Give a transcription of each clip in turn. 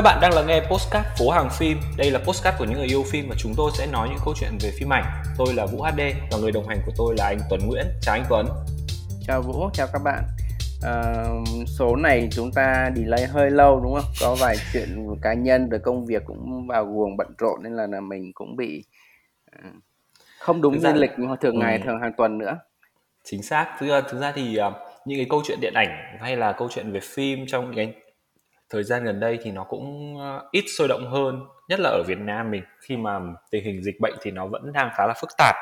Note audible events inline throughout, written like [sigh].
Các bạn đang lắng nghe Postcard Phố Hàng Phim. Đây là postcard của những người yêu phim và chúng tôi sẽ nói những câu chuyện về phim ảnh. Tôi là Vũ HD và người đồng hành của tôi là anh Tuấn Nguyễn. Chào anh Tuấn. Chào Vũ, chào các bạn. À, số này chúng ta delay hơi lâu đúng không? Có vài [laughs] chuyện cá nhân rồi công việc cũng vào guồng bận rộn nên là, là mình cũng bị uh, không đúng Thực lịch thường ngày ừ. thường hàng tuần nữa. Chính xác. Thực ra, thực ra thì uh, những cái câu chuyện điện ảnh hay là câu chuyện về phim trong cái thời gian gần đây thì nó cũng ờ, ít sôi động hơn nhất là ở Việt Nam mình. Khi mà tình hình dịch bệnh thì nó vẫn đang khá là phức tạp.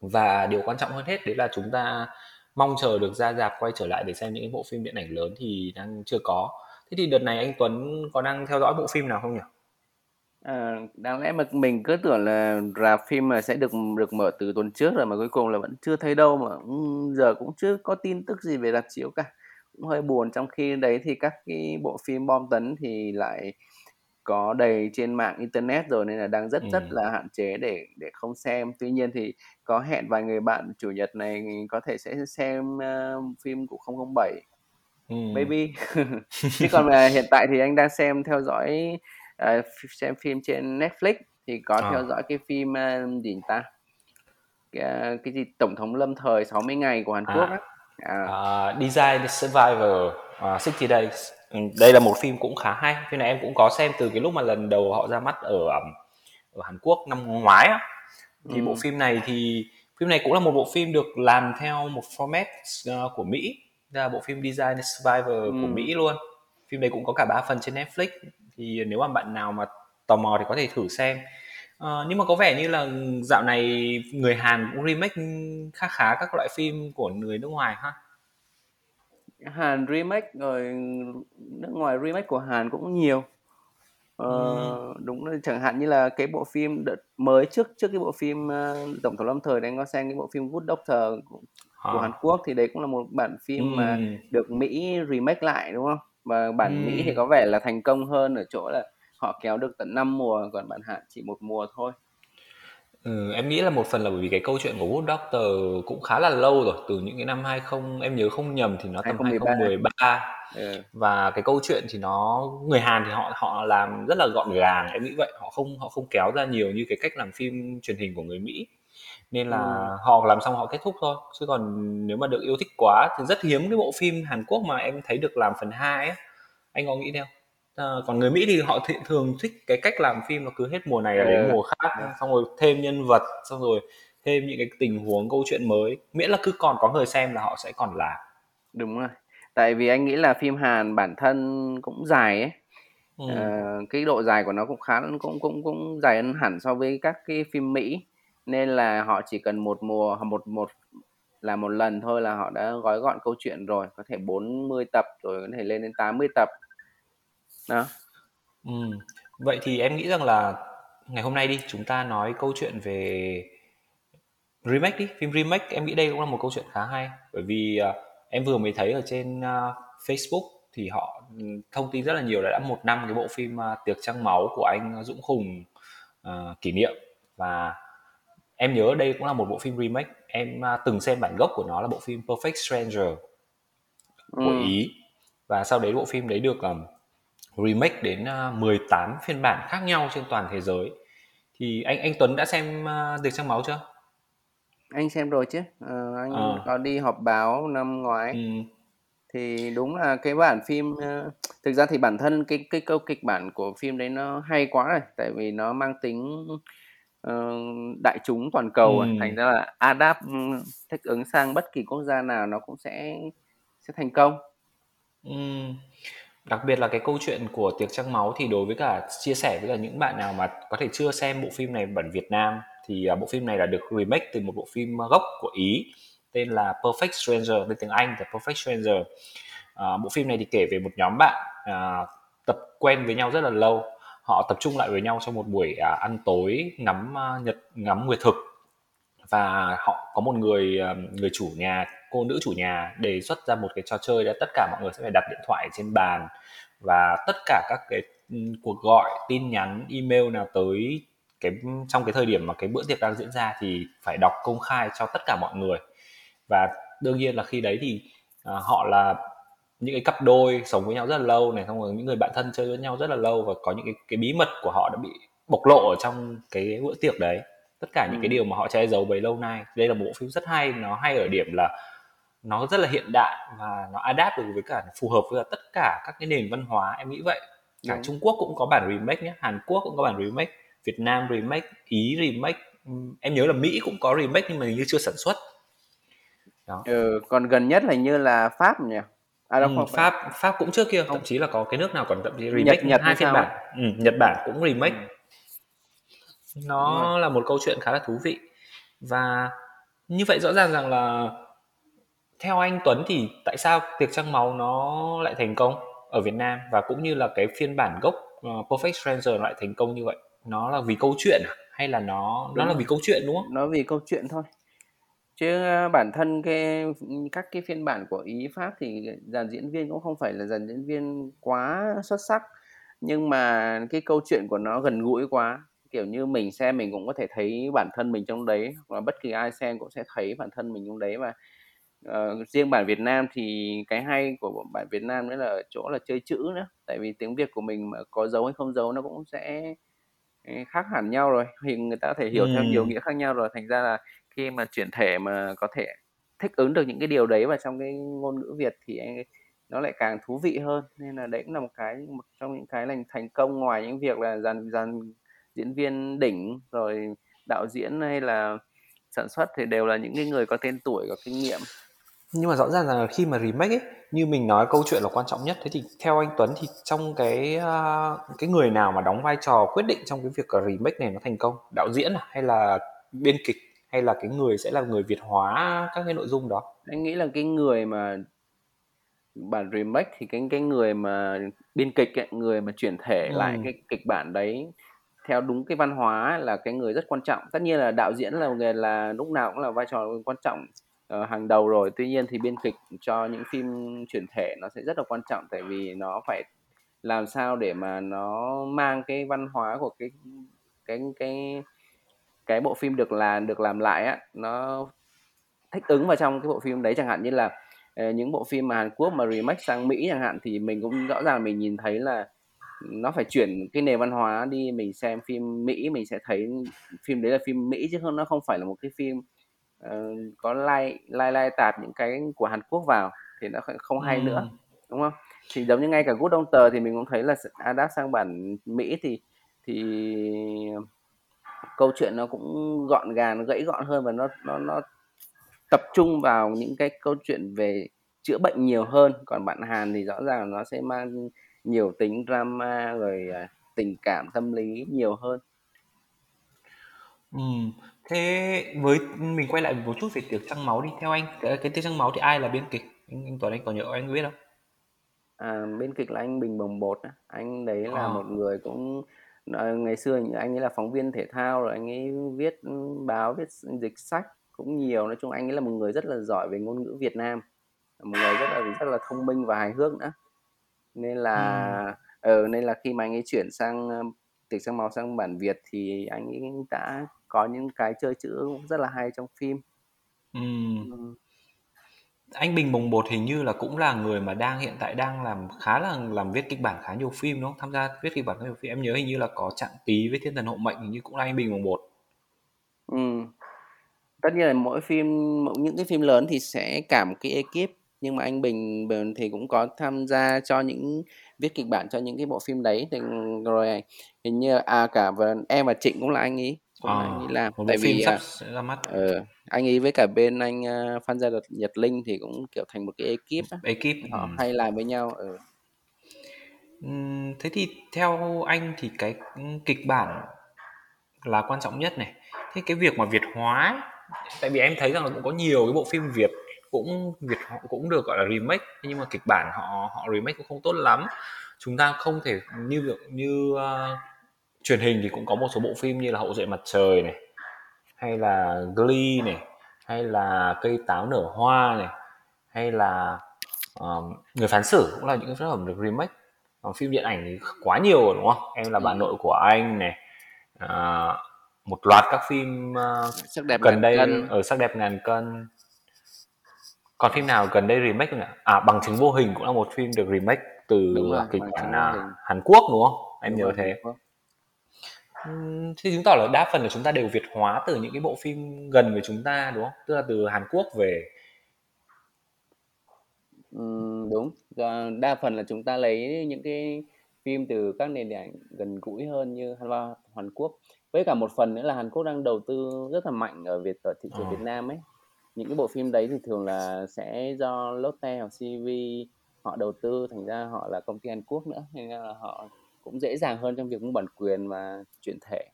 Và điều quan trọng hơn hết đấy là chúng ta mong chờ được ra dạp quay trở lại để xem những bộ phim điện ảnh lớn thì đang chưa có. Thế thì đợt này anh Tuấn có đang theo dõi bộ phim nào không nhỉ? À, đáng lẽ mà mình cứ tưởng là rạp phim mà sẽ được được mở từ tuần trước rồi mà cuối cùng là vẫn chưa thấy đâu mà ừ, giờ cũng chưa có tin tức gì về rạp chiếu cả hơi buồn trong khi đấy thì các cái bộ phim bom tấn thì lại có đầy trên mạng internet rồi nên là đang rất ừ. rất là hạn chế để để không xem tuy nhiên thì có hẹn vài người bạn chủ nhật này có thể sẽ xem uh, phim của 007 ừ. maybe [laughs] [laughs] chứ còn mà hiện tại thì anh đang xem theo dõi uh, xem phim trên Netflix thì có à. theo dõi cái phim uh, gì ta cái, cái gì tổng thống lâm thời 60 ngày của Hàn à. Quốc á. Uh, Design Survivor uh, 60 Days. Ừ, đây là một phim cũng khá hay phim này em cũng có xem từ cái lúc mà lần đầu họ ra mắt ở ở Hàn Quốc năm ngoái á. Thì ừ. bộ phim này thì phim này cũng là một bộ phim được làm theo một format uh, của Mỹ là bộ phim Design Survivor ừ. của Mỹ luôn. Phim này cũng có cả ba phần trên Netflix. Thì nếu mà bạn nào mà tò mò thì có thể thử xem Ờ, nhưng mà có vẻ như là dạo này người Hàn cũng remake khá khá các loại phim của người nước ngoài ha. Hàn remake rồi nước ngoài remake của Hàn cũng nhiều. Ờ, ừ. đúng là chẳng hạn như là cái bộ phim đợt mới trước trước cái bộ phim uh, tổng thống lâm thời đang có xem cái bộ phim Good Doctor của, à. của Hàn Quốc thì đấy cũng là một bản phim ừ. mà được Mỹ remake lại đúng không? Và bản ừ. Mỹ thì có vẻ là thành công hơn ở chỗ là họ kéo được tận 5 mùa còn bạn Hạn chỉ một mùa thôi. Ừ, em nghĩ là một phần là bởi vì cái câu chuyện của Good Doctor cũng khá là lâu rồi từ những cái năm 20 em nhớ không nhầm thì nó tầm 2013, 2013. Ừ. và cái câu chuyện thì nó người Hàn thì họ họ làm rất là gọn gàng em nghĩ vậy. Họ không họ không kéo ra nhiều như cái cách làm phim truyền hình của người Mỹ. Nên là ừ. họ làm xong họ kết thúc thôi. Chứ còn nếu mà được yêu thích quá thì rất hiếm cái bộ phim Hàn Quốc mà em thấy được làm phần 2 ấy anh có nghĩ theo À, còn người Mỹ thì họ th- thường thích cái cách làm phim nó cứ hết mùa này là đến mùa khác xong rồi thêm nhân vật xong rồi thêm những cái tình huống câu chuyện mới. Miễn là cứ còn có người xem là họ sẽ còn làm. Đúng rồi. Tại vì anh nghĩ là phim Hàn bản thân cũng dài ấy. Ừ. à, cái độ dài của nó cũng khá cũng cũng cũng dài hơn hẳn so với các cái phim Mỹ. Nên là họ chỉ cần một mùa một một là một lần thôi là họ đã gói gọn câu chuyện rồi. Có thể 40 tập rồi có thể lên đến 80 tập đó ừ. vậy thì em nghĩ rằng là ngày hôm nay đi chúng ta nói câu chuyện về remake đi phim remake em nghĩ đây cũng là một câu chuyện khá hay bởi vì uh, em vừa mới thấy ở trên uh, Facebook thì họ thông tin rất là nhiều là đã một năm cái bộ phim uh, tiệc trăng máu của anh Dũng Khùng uh, kỷ niệm và em nhớ đây cũng là một bộ phim remake em uh, từng xem bản gốc của nó là bộ phim Perfect Stranger của ừ. Ý và sau đấy bộ phim đấy được um, remake đến 18 à, phiên bản khác nhau trên toàn thế giới thì anh anh Tuấn đã xem uh, Tiệc trăng máu chưa? Anh xem rồi chứ, ờ, anh à. có đi họp báo năm ngoái. Ừ. Thì đúng là cái bản phim uh, thực ra thì bản thân cái cái câu kịch bản của phim đấy nó hay quá rồi, tại vì nó mang tính uh, đại chúng toàn cầu, ừ. thành ra là adapt thích ứng sang bất kỳ quốc gia nào nó cũng sẽ sẽ thành công. Ừ đặc biệt là cái câu chuyện của tiệc trăng máu thì đối với cả chia sẻ với cả những bạn nào mà có thể chưa xem bộ phim này bản Việt Nam thì à, bộ phim này là được remake từ một bộ phim gốc của Ý tên là Perfect Stranger tên tiếng Anh là Perfect Stranger. À, bộ phim này thì kể về một nhóm bạn à, tập quen với nhau rất là lâu. Họ tập trung lại với nhau trong một buổi à, ăn tối ngắm à, nhật ngắm nguyệt thực. Và họ có một người à, người chủ nhà cô nữ chủ nhà đề xuất ra một cái trò chơi là tất cả mọi người sẽ phải đặt điện thoại trên bàn và tất cả các cái cuộc gọi tin nhắn email nào tới cái trong cái thời điểm mà cái bữa tiệc đang diễn ra thì phải đọc công khai cho tất cả mọi người. Và đương nhiên là khi đấy thì uh, họ là những cái cặp đôi sống với nhau rất là lâu này xong rồi những người bạn thân chơi với nhau rất là lâu và có những cái cái bí mật của họ đã bị bộc lộ ở trong cái bữa tiệc đấy. Tất cả những ừ. cái điều mà họ che giấu bấy lâu nay. Đây là một bộ phim rất hay nó hay ở điểm là nó rất là hiện đại và nó adapt được với cả phù hợp với tất cả các cái nền văn hóa em nghĩ vậy cả ừ. Trung Quốc cũng có bản remake nhé Hàn Quốc cũng có bản remake Việt Nam remake Ý remake em nhớ là Mỹ cũng có remake nhưng mà như chưa sản xuất đó. Ừ, còn gần nhất là như là Pháp nhỉ À, đâu, ừ, không Pháp phải. Pháp cũng trước kia không. thậm chí là có cái nước nào còn thậm chí remake Nhật, Nhật hai phiên bản ừ, Nhật Bản cũng remake ừ. nó là một câu chuyện khá là thú vị và như vậy rõ ràng rằng là theo anh Tuấn thì tại sao tiệc trăng máu nó lại thành công ở Việt Nam và cũng như là cái phiên bản gốc uh, Perfect Stranger lại thành công như vậy? Nó là vì câu chuyện à? hay là nó đúng nó là vì câu chuyện đúng không? Nó vì câu chuyện thôi. Chứ bản thân cái các cái phiên bản của ý pháp thì dàn diễn viên cũng không phải là dàn diễn viên quá xuất sắc. Nhưng mà cái câu chuyện của nó gần gũi quá. Kiểu như mình xem mình cũng có thể thấy bản thân mình trong đấy hoặc là bất kỳ ai xem cũng sẽ thấy bản thân mình trong đấy. Và uh, riêng bản Việt Nam thì cái hay của bản Việt Nam nữa là chỗ là chơi chữ nữa. Tại vì tiếng Việt của mình mà có dấu hay không dấu nó cũng sẽ khác hẳn nhau rồi. Thì người ta có thể hiểu ừ. theo nhiều nghĩa khác nhau rồi. Thành ra là khi mà chuyển thể mà có thể thích ứng được những cái điều đấy vào trong cái ngôn ngữ Việt thì nó lại càng thú vị hơn. Nên là đấy cũng là một cái một trong những cái là thành công ngoài những việc là dàn dàn diễn viên đỉnh rồi đạo diễn hay là sản xuất thì đều là những cái người có tên tuổi có kinh nghiệm nhưng mà rõ ràng là khi mà remake ấy như mình nói câu chuyện là quan trọng nhất. Thế thì theo anh Tuấn thì trong cái uh, cái người nào mà đóng vai trò quyết định trong cái việc remake này nó thành công? Đạo diễn à? hay là biên kịch? Hay là cái người sẽ là người Việt hóa các cái nội dung đó? Anh nghĩ là cái người mà bản remake thì cái cái người mà biên kịch ấy, người mà chuyển thể ừ. lại cái kịch bản đấy theo đúng cái văn hóa là cái người rất quan trọng. Tất nhiên là đạo diễn là người là lúc nào cũng là vai trò quan trọng uh, hàng đầu rồi. Tuy nhiên thì biên kịch cho những phim chuyển thể nó sẽ rất là quan trọng tại vì nó phải làm sao để mà nó mang cái văn hóa của cái cái cái cái bộ phim được làm được làm lại á nó thích ứng vào trong cái bộ phim đấy. Chẳng hạn như là ờ, những bộ phim mà Hàn Quốc mà remake sang Mỹ chẳng hạn thì mình cũng rõ ràng mình nhìn thấy là nó phải chuyển cái nền văn hóa đi. Mình xem phim Mỹ mình sẽ thấy phim đấy là phim Mỹ chứ không nó không phải là một cái phim uh, có lai lai lai tạt những cái của Hàn Quốc vào thì nó không hay ừ. nữa đúng không thì giống như ngay cả Good Doctor thì mình cũng thấy là adapt sang bản Mỹ thì thì câu chuyện nó cũng gọn gàng nó gãy gọn hơn và nó nó nó tập trung vào những cái câu chuyện về chữa bệnh nhiều hơn còn bạn Hàn thì rõ ràng nó sẽ mang nhiều tính drama rồi à, tình cảm tâm lý nhiều hơn ừ. Thế với mình quay lại một chút về tiệc trăng máu đi. Theo anh cái, cái tiệc trăng máu thì ai là biên kịch? Anh, anh Tuấn anh có nhớ anh biết không? À, biên kịch là anh Bình Bồng Bột anh đấy là à. một người cũng ngày xưa anh ấy là phóng viên thể thao rồi anh ấy viết báo viết dịch sách cũng nhiều. Nói chung anh ấy là một người rất là giỏi về ngôn ngữ Việt Nam. Một người rất là rất là thông minh và hài hước nữa. Nên là ừ. ừ nên là khi mà anh ấy chuyển sang tiệc sang màu sang bản Việt thì anh ấy đã có những cái chơi chữ cũng rất là hay trong phim ừ. Ừ anh Bình Bồng Bột hình như là cũng là người mà đang hiện tại đang làm khá là làm viết kịch bản khá nhiều phim đúng không? Tham gia viết kịch bản khá nhiều phim. Em nhớ hình như là có Trạng Tí với Thiên Thần Hộ Mệnh hình như cũng là anh Bình Bồng Bột. Ừ. Tất nhiên là mỗi phim những cái phim lớn thì sẽ cả một cái ekip nhưng mà anh Bình thì cũng có tham gia cho những viết kịch bản cho những cái bộ phim đấy thì rồi hình như à cả và em và Trịnh cũng là anh ấy cũng à, là anh ấy làm tại vì sắp à, sẽ ra mắt. Uh, anh ấy với cả bên anh uh, Phan Gia Nhật Linh thì cũng kiểu thành một cái ekip á. ekip họ ừ. hay làm với nhau ừ. thế thì theo anh thì cái kịch bản là quan trọng nhất này thế cái việc mà việt hóa tại vì em thấy rằng là cũng có nhiều cái bộ phim việt cũng việt họ cũng được gọi là remake nhưng mà kịch bản họ họ remake cũng không tốt lắm chúng ta không thể như như uh, truyền hình thì cũng có một số bộ phim như là hậu duệ mặt trời này hay là Glee này hay là cây táo nở hoa này hay là um, người phán xử cũng là những cái tác phẩm được remake. Còn phim điện ảnh thì quá nhiều rồi đúng không? Em là bà ừ. nội của anh này uh, một loạt các phim uh, sắc đẹp gần đây cân. ở sắc đẹp ngàn cân. Còn phim nào gần đây remake không ạ? À bằng chứng vô hình cũng là một phim được remake từ kịch bản Hàn Quốc đúng không? Em đúng nhớ rồi, thế thì chứng tỏ là đa phần là chúng ta đều việt hóa từ những cái bộ phim gần với chúng ta đúng không? Tức là từ Hàn Quốc về. Ừ, đúng. Đa phần là chúng ta lấy những cái phim từ các nền điện ảnh gần gũi hơn như Hàn Quốc. Với cả một phần nữa là Hàn Quốc đang đầu tư rất là mạnh ở Việt ở thị trường à. Việt Nam ấy. Những cái bộ phim đấy thì thường là sẽ do Lotte hoặc CV họ đầu tư thành ra họ là công ty Hàn Quốc nữa nên là họ cũng dễ dàng hơn trong việc mua bản quyền và chuyển thể.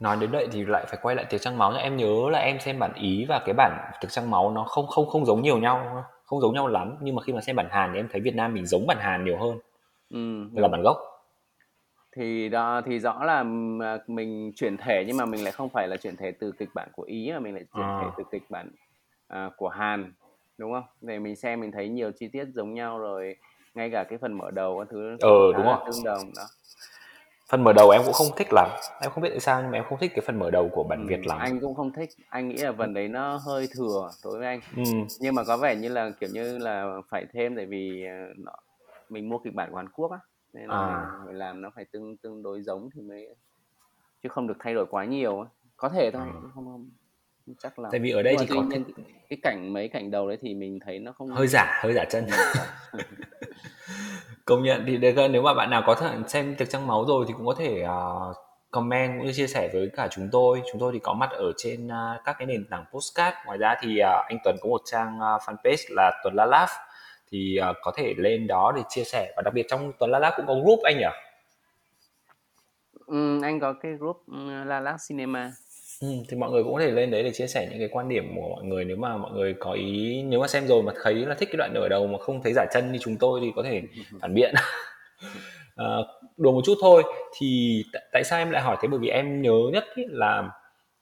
Nói đến vậy thì lại phải quay lại tiệc trăng máu em nhớ là em xem bản ý và cái bản tiệc trăng máu nó không không không giống nhiều nhau không giống nhau lắm. Nhưng mà khi mà xem bản hàn thì em thấy việt nam mình giống bản hàn nhiều hơn. Ừ. là bản gốc. Thì đó thì rõ là mình chuyển thể nhưng mà mình lại không phải là chuyển thể từ kịch bản của ý mà mình lại chuyển à. thể từ kịch bản uh, của hàn đúng không? Để mình xem mình thấy nhiều chi tiết giống nhau rồi ngay cả cái phần mở đầu các thứ ừ đúng rồi. tương đồng đó. Phần mở đầu em cũng không thích lắm. Em không biết tại sao nhưng mà em không thích cái phần mở đầu của bản ừ, Việt lắm. anh cũng không thích. Anh nghĩ là phần đấy nó hơi thừa đối với anh. Ừ. nhưng mà có vẻ như là kiểu như là phải thêm tại vì ờ, nó, mình mua kịch bản của Hàn Quốc á nên là à. mình làm nó phải tương tương đối giống thì mới chứ không được thay đổi quá nhiều có thể thôi ừ. không, không chắc là tại vì ở đây thì có cái, cái cảnh mấy cảnh đầu đấy thì mình thấy nó không hơi giả hơi giả chân. [laughs] Công nhận thì nếu mà bạn nào có thể xem tiệc trăng máu rồi thì cũng có thể uh, comment cũng như chia sẻ với cả chúng tôi. Chúng tôi thì có mặt ở trên uh, các cái nền tảng postcard. Ngoài ra thì uh, anh Tuấn có một trang uh, fanpage là Tuấn La Laugh thì uh, có thể lên đó để chia sẻ. Và đặc biệt trong Tuấn La Laugh cũng có group anh nhỉ? Ừ, anh có cái group La Laugh Cinema Ừ, thì mọi người cũng có thể lên đấy để chia sẻ những cái quan điểm của mọi người. Nếu mà mọi người có ý nếu mà xem rồi mà thấy là thích cái đoạn nửa đầu mà không thấy giả chân như chúng tôi thì có thể [laughs] phản biện. À, [laughs] đùa một chút thôi. Thì t- tại sao em lại hỏi thế? Bởi vì em nhớ nhất ý là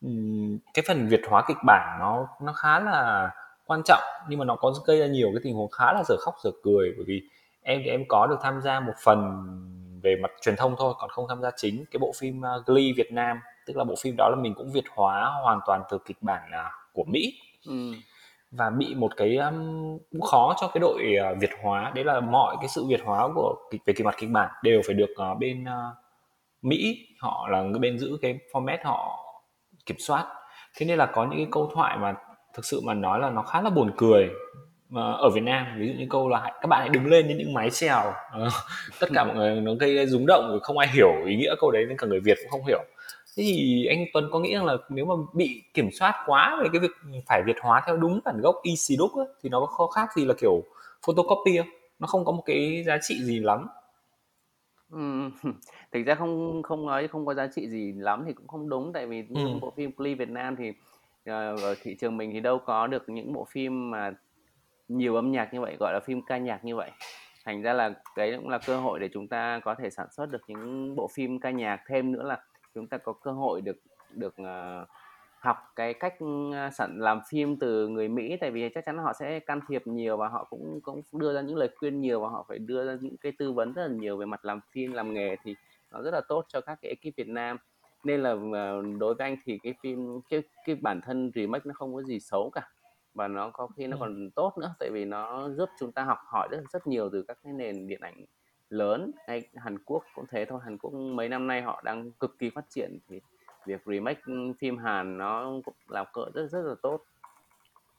um, cái phần việt hóa kịch bản nó nó khá là quan trọng nhưng mà nó có gây ra nhiều cái tình huống khá là dở khóc dở cười. Bởi vì em thì em có được tham gia một phần về mặt truyền thông thôi còn không tham gia chính cái bộ phim uh, Glee Việt Nam tức là bộ phim đó là mình cũng việt hóa hoàn toàn từ kịch bản uh, của Mỹ. Ừ. và bị một cái um, cũng khó cho cái đội uh, việt hóa đấy là mọi cái sự việt hóa của kịch về cái mặt kịch bản đều phải được uh, bên uh, Mỹ họ là bên giữ cái format họ kiểm soát. Thế nên là có những cái câu thoại mà thực sự mà nói là nó khá là buồn cười mà ở Việt Nam ví dụ như câu là các bạn hãy đứng lên như những mái chèo. [laughs] Tất cả mọi người nó gây rúng động không ai hiểu ý nghĩa câu đấy nên cả người Việt cũng không hiểu thế thì anh Tuấn có nghĩ rằng là nếu mà bị kiểm soát quá về cái việc phải việt hóa theo đúng bản gốc ấy, thì nó có khó khác gì là kiểu photocopy không? Nó không có một cái giá trị gì lắm. Ừ, [laughs] thực ra không không nói không có giá trị gì lắm thì cũng không đúng. Tại vì ừ. bộ phim Glee Việt Nam thì uh, ở thị trường mình thì đâu có được những bộ phim mà nhiều âm nhạc như vậy gọi là phim ca nhạc như vậy. Thành ra là đấy cũng là cơ hội để chúng ta có thể sản xuất được những bộ phim ca nhạc. Thêm nữa là chúng ta có cơ hội được được uh, học cái cách uh, sản làm phim từ người Mỹ. Tại vì chắc chắn họ sẽ can thiệp nhiều và họ cũng cũng đưa ra những lời khuyên nhiều và họ phải đưa ra những cái tư vấn rất là nhiều về mặt làm phim làm nghề thì nó rất là tốt cho các cái ekip Việt Nam. Nên là uh, đối với anh thì cái phim cái cái bản thân remake nó không có gì xấu cả và nó có khi nó còn tốt nữa. Tại vì nó giúp chúng ta học hỏi rất rất nhiều từ các cái nền điện ảnh lớn. Hay Hàn Quốc cũng thế thôi, Hàn Quốc mấy năm nay họ đang cực kỳ phát triển thì việc remake ừ, phim Hàn nó cũng làm cỡ rất rất là tốt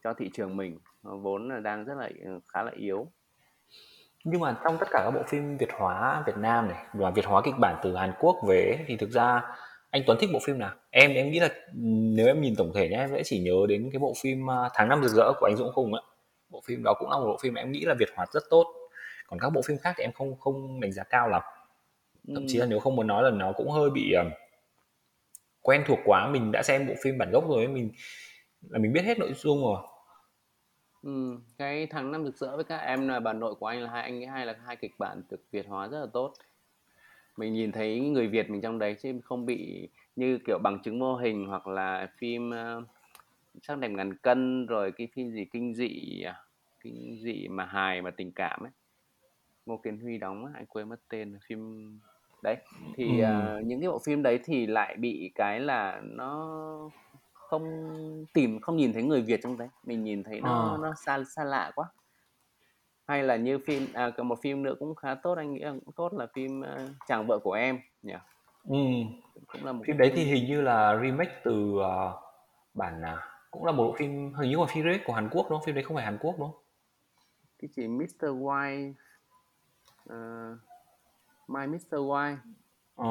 cho thị trường mình. Vốn là đang rất là ừ, khá là yếu. Nhưng mà trong tất cả các bộ phim Việt hóa Việt Nam này, và Việt hóa kịch bản từ Hàn Quốc về thì thực ra anh Tuấn thích bộ phim nào? Em em nghĩ là nếu em nhìn tổng thể nhé, em sẽ chỉ nhớ đến cái bộ phim à, tháng năm rực rỡ của anh Dũng Khùng á. Bộ phim đó cũng là một bộ phim em nghĩ là Việt hóa rất tốt còn các bộ phim khác thì em không không đánh giá cao lắm. Thậm chí là nếu không muốn nói là nó cũng hơi bị uh, quen thuộc quá mình đã xem bộ phim bản gốc rồi mình là mình biết hết nội dung rồi. Ừ, cái tháng năm rực rỡ với các em là bà nội của anh là hai anh hai là hai kịch bản được việt hóa rất là tốt. Mình nhìn thấy người việt mình trong đấy chứ không bị như kiểu bằng chứng mô hình hoặc là phim uh, sắc đẹp ngàn cân rồi cái phim gì kinh dị à? kinh dị mà hài mà tình cảm ấy Ngô Kiến Huy đóng anh quên mất tên phim đấy thì ừ. uh, những cái bộ phim đấy thì lại bị cái là nó không tìm không nhìn thấy người Việt trong đấy mình nhìn thấy nó Ờ. nó xa xa lạ quá hay là như phim à một phim nữa cũng khá tốt anh nghĩ là cũng tốt là phim uh, chàng vợ của em nhỉ Ừm, cũng là một phim đấy thì hình như là remake từ ờ, bản à, cũng là một bộ phim hình như là phim remake của Hàn Quốc đúng không? Phim đấy không phải Hàn Quốc đúng không? cái gì Mr. White uh, My Mr. White Ờ.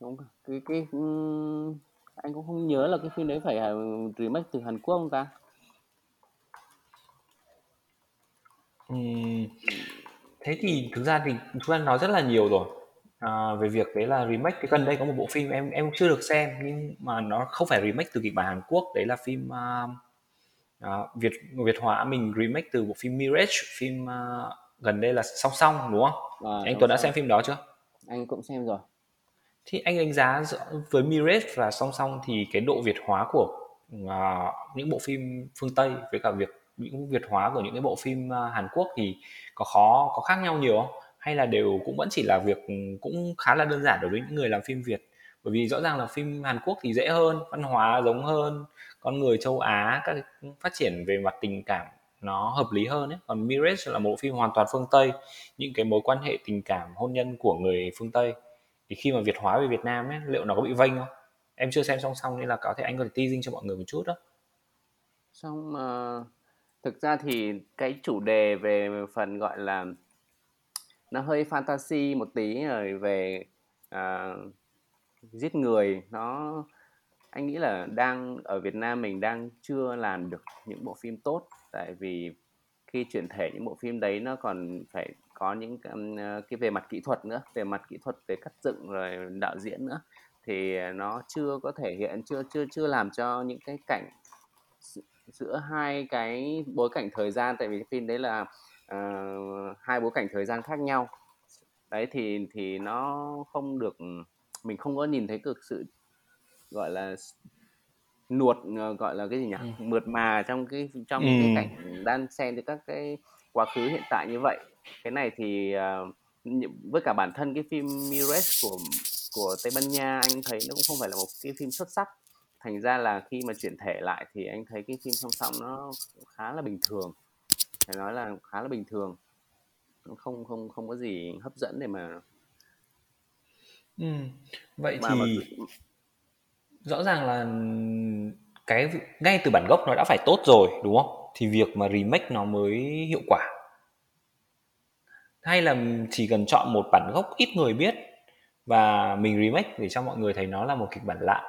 đúng cái cái ừm, anh cũng không nhớ là cái phim đấy phải là remake từ Hàn Quốc không ta Ừm, thế thì thực ra thì chúng ta nói rất là nhiều rồi à, về việc đấy là remake cái gần đây có một bộ phim em em chưa được xem nhưng mà nó không phải remake từ kịch bản Hàn Quốc đấy là phim à, à, Việt Việt hóa mình remake từ bộ phim Mirage phim à, gần đây là song song đúng không? À, anh Tuấn đã xem phim đó chưa? Anh cũng xem rồi. Thì anh đánh giá giữa, với Mirage và song song thì cái độ Việt hóa của à, những bộ phim phương Tây với cả việc những Việt hóa của những cái bộ phim à, Hàn Quốc thì có khó có khác nhau nhiều không? Hay là đều cũng vẫn chỉ là việc cũng khá là đơn giản đối với những người làm phim Việt? Bởi vì rõ ràng là phim Hàn Quốc thì dễ hơn văn hóa giống hơn con người châu Á các phát triển về mặt tình cảm nó hợp lý hơn ấy. Còn Mirage là một bộ phim hoàn toàn phương Tây. Những cái mối quan hệ tình cảm hôn nhân của người phương Tây. Thì khi mà Việt hóa về Việt Nam ấy liệu nó có bị vênh không? Em chưa xem song song nên là có thể anh có thể teasing cho mọi người một chút đó. Xong uh, thực ra thì cái chủ đề về phần gọi là nó hơi fantasy một tí rồi về uh, giết người nó anh nghĩ là đang ở Việt Nam mình đang chưa làm được những bộ phim tốt. Tại vì khi chuyển thể những bộ phim đấy nó còn phải có những cái ờ, về mặt kỹ thuật nữa về mặt kỹ thuật về cắt dựng rồi đạo diễn nữa thì ờ, nó chưa có thể hiện chưa chưa chưa làm cho những cái cảnh giữa hai cái bối cảnh thời gian. Tại vì cái phim đấy là uh, hai bối cảnh thời gian khác nhau. Đấy thì thì nó không được mình không có nhìn thấy cực sự gọi là nuột uh, gọi là cái gì nhỉ ừ. mượt mà trong cái trong ừ. cái cảnh đan xen từ các cái quá khứ hiện tại như vậy cái này thì uh, với cả bản thân cái phim Mirage của của Tây Ban Nha anh thấy nó cũng không phải là một cái phim xuất sắc thành ra là khi mà chuyển thể lại thì anh thấy cái phim song song nó khá là bình thường phải nói là khá là bình thường không không không có gì hấp dẫn để mà ừ. vậy mà thì mà rõ ràng là cái ngay từ bản gốc nó đã phải tốt rồi, đúng không? Thì việc mà remake nó mới hiệu quả. Hay là chỉ cần chọn một bản gốc ít người biết và mình remake để cho mọi người thấy nó là một kịch bản lạ.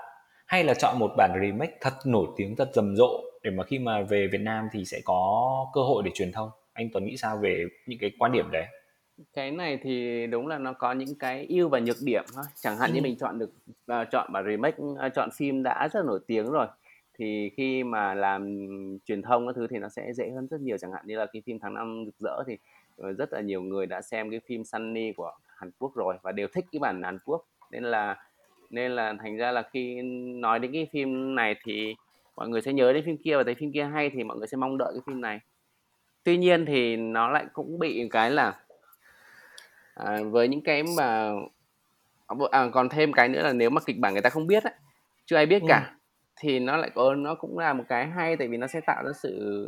Hay là chọn một bản remake thật nổi tiếng, thật rầm rộ để mà khi mà về Việt Nam thì sẽ có cơ hội để truyền thông. Anh Tuấn nghĩ sao về những cái quan điểm đấy? Cái này thì đúng là nó có những cái ưu và nhược điểm thôi. Chẳng hạn như mình chọn được uh, chọn bản remake uh, chọn phim đã rất nổi tiếng rồi thì khi mà làm truyền thông các thứ thì nó sẽ dễ hơn rất nhiều. Chẳng hạn như là cái phim tháng năm rực rỡ thì rất là nhiều người đã xem cái phim Sunny của Hàn Quốc rồi và đều thích cái bản Hàn Quốc. Nên là nên là thành ra là khi nói đến cái phim này thì mọi người sẽ nhớ đến phim kia và thấy phim kia hay thì mọi người sẽ mong đợi cái phim này. Tuy nhiên thì nó lại cũng bị cái là à, với những cái mà à, còn thêm cái nữa là nếu mà kịch bản người ta không biết ấy, chưa ai biết ừ. cả thì nó lại có nó cũng là một cái hay tại vì nó sẽ tạo ra sự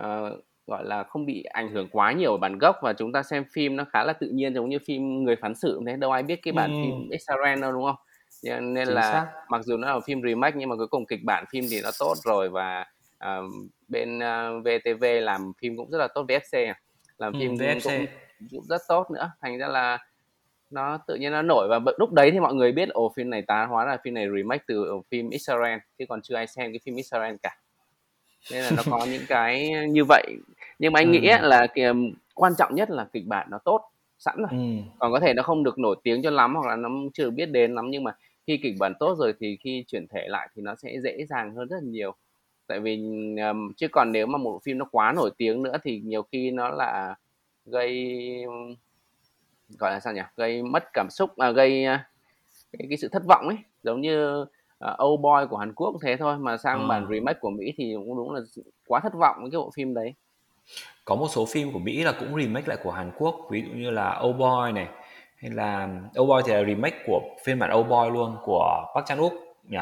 uh, gọi là không bị ảnh hưởng quá nhiều ở bản gốc và chúng ta xem phim nó khá là tự nhiên giống như phim người phán xử thế đâu ai biết cái bản ừ. phim Israel đâu đúng không nên Chính là xác. mặc dù nó là phim remake nhưng mà cuối cùng kịch bản phim thì nó tốt rồi và uh, bên uh, VTV làm phim cũng rất là tốt VFC à. làm phim ừ, VFC. cũng, cũng rất tốt nữa. Thành ra là nó tự nhiên nó nổi và lúc đấy thì mọi người biết ồ phim này tá hóa là phim này remake từ phim Israel chứ còn chưa ai xem cái phim Israel cả. Nên là nó có những [laughs] cái như vậy. Nhưng mà anh ừ. nghĩ là kìa, quan trọng nhất là kịch bản nó tốt sẵn rồi. Ừ. còn có thể nó không được nổi tiếng cho lắm hoặc là nó chưa được biết đến lắm nhưng mà khi kịch bản tốt rồi thì khi chuyển thể lại thì nó sẽ dễ dàng hơn rất là nhiều. Tại vì um, chứ còn nếu mà một phim nó quá nổi tiếng nữa thì nhiều khi nó là gây gọi là sao nhỉ? Gây mất cảm xúc à, gây cái, cái sự thất vọng ấy. Giống như uh, Old Boy của Hàn Quốc thế thôi mà sang à. bản remake của Mỹ thì cũng đúng là quá thất vọng với cái bộ phim đấy. Có một số phim của Mỹ là cũng remake lại của Hàn Quốc ví dụ như là Old Boy này hay là Old Boy thì là remake của phiên bản Old Boy luôn của Park Chan Wook nhỉ?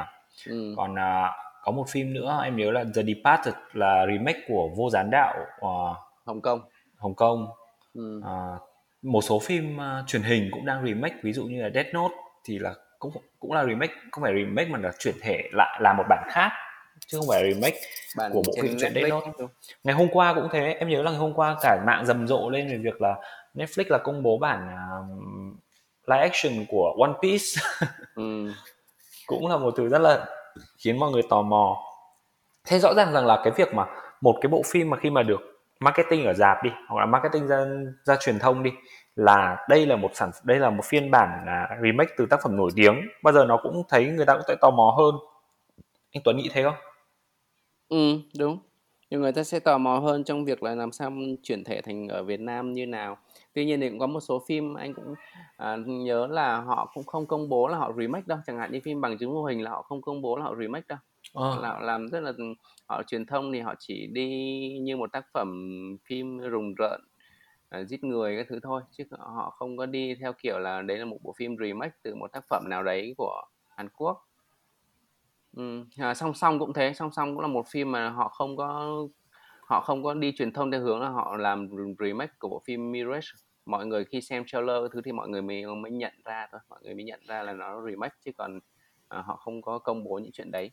Ừ. còn uh, có một phim nữa em nhớ là The Departed là remake của Vô Gián Đạo uh, Hồng Kông. Hồng Kông ừ. uh, một số phim uh, truyền hình cũng đang remake ví dụ như là Death Note thì là cũng cũng là remake không phải remake mà là chuyển thể lại là một bản khác chứ không phải remake bản của bộ phim chuyện Death Note ngày hôm qua cũng thế em nhớ là ngày hôm qua cả mạng rầm rộ lên về việc là Netflix là công bố bản uh, live action của One Piece ừ. [laughs] cũng là một thứ rất là khiến mọi người tò mò thế rõ ràng rằng là cái việc mà một cái bộ phim mà khi mà được marketing ở dạp đi hoặc là marketing ra ra truyền thông đi là đây là một sản đây là một phiên bản là remake từ tác phẩm nổi tiếng. Bao giờ nó cũng thấy người ta cũng sẽ tò mò hơn. Anh Tuấn nghĩ thế không? Ừ đúng. Nhiều người ta sẽ tò mò hơn trong việc là làm sao chuyển thể thành ở Việt Nam như nào. Tuy nhiên thì cũng có một số phim anh cũng à, nhớ là họ cũng không công bố là họ remake đâu. Chẳng hạn như phim bằng chứng vô hình là họ không công bố là họ remake đâu. Ờ. à. là làm rất là họ truyền thông thì họ chỉ đi như một tác phẩm phim rùng rợn à, giết người cái thứ thôi chứ họ không có đi theo kiểu là đấy là một bộ phim remake từ một tác phẩm nào đấy của Hàn Quốc ừ. à, song song cũng thế song song cũng là một phim mà họ không có họ không có đi truyền thông theo hướng là họ làm remake của bộ phim Mirage mọi người khi xem trailer thứ thì mọi người mới mới nhận ra thôi mọi người mới nhận ra là nó remake chứ còn à, họ không có công bố những chuyện đấy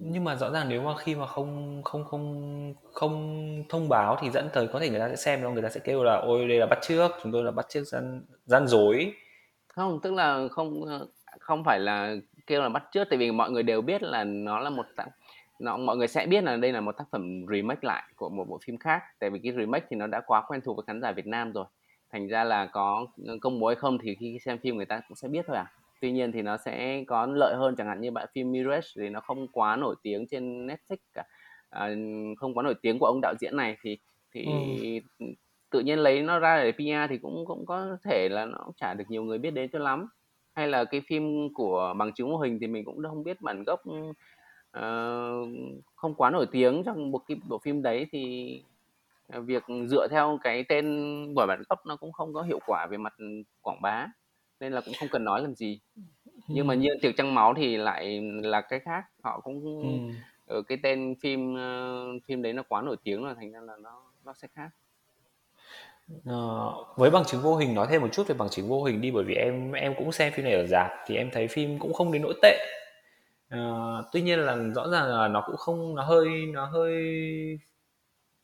nhưng mà rõ ràng nếu mà khi mà không không không không thông báo thì dẫn tới có thể người ta sẽ xem đâu người ta sẽ kêu là, ôi, đây là bắt trước, chúng tôi là bắt trước gian gian dối. Không, tức là không ờ, không phải là kêu là bắt trước, tại vì mọi người đều biết là nó là một tác nó, mọi người sẽ biết là đây là một tác phẩm remake lại của một bộ phim khác, tại vì cái remake thì nó đã quá quen thuộc với khán giả Việt Nam rồi. Thành ra là có ờ, công bố hay không thì khi xem phim người ta cũng sẽ biết thôi à tuy nhiên thì nó sẽ có lợi hơn chẳng hạn như bạn phim Mirage thì nó không quá nổi tiếng trên Netflix cả. À, không quá nổi tiếng của ông đạo diễn này thì thì ừ. tự nhiên lấy nó ra để PR thì cũng cũng có thể là nó chả được nhiều người biết đến cho lắm. Hay là cái phim của bằng chứng mô hình thì mình cũng không biết bản gốc uh, không quá nổi tiếng trong một cái bộ phim đấy thì việc dựa theo cái tên của bản gốc nó cũng không có hiệu quả về mặt quảng bá nên là cũng không cần nói làm gì. Nhưng mà như tiệc trăng máu thì lại là cái khác họ cũng ừ. ở cái tên phim uh, phim đấy nó quá nổi tiếng rồi thành ra là nó nó sẽ khác. Ờ, với bằng chứng vô hình nói thêm một chút về bằng chứng vô hình đi bởi vì em em cũng xem phim này ở rạp thì em thấy phim cũng không đến nỗi tệ. Uh, tuy nhiên là rõ ràng là nó cũng không nó hơi nó hơi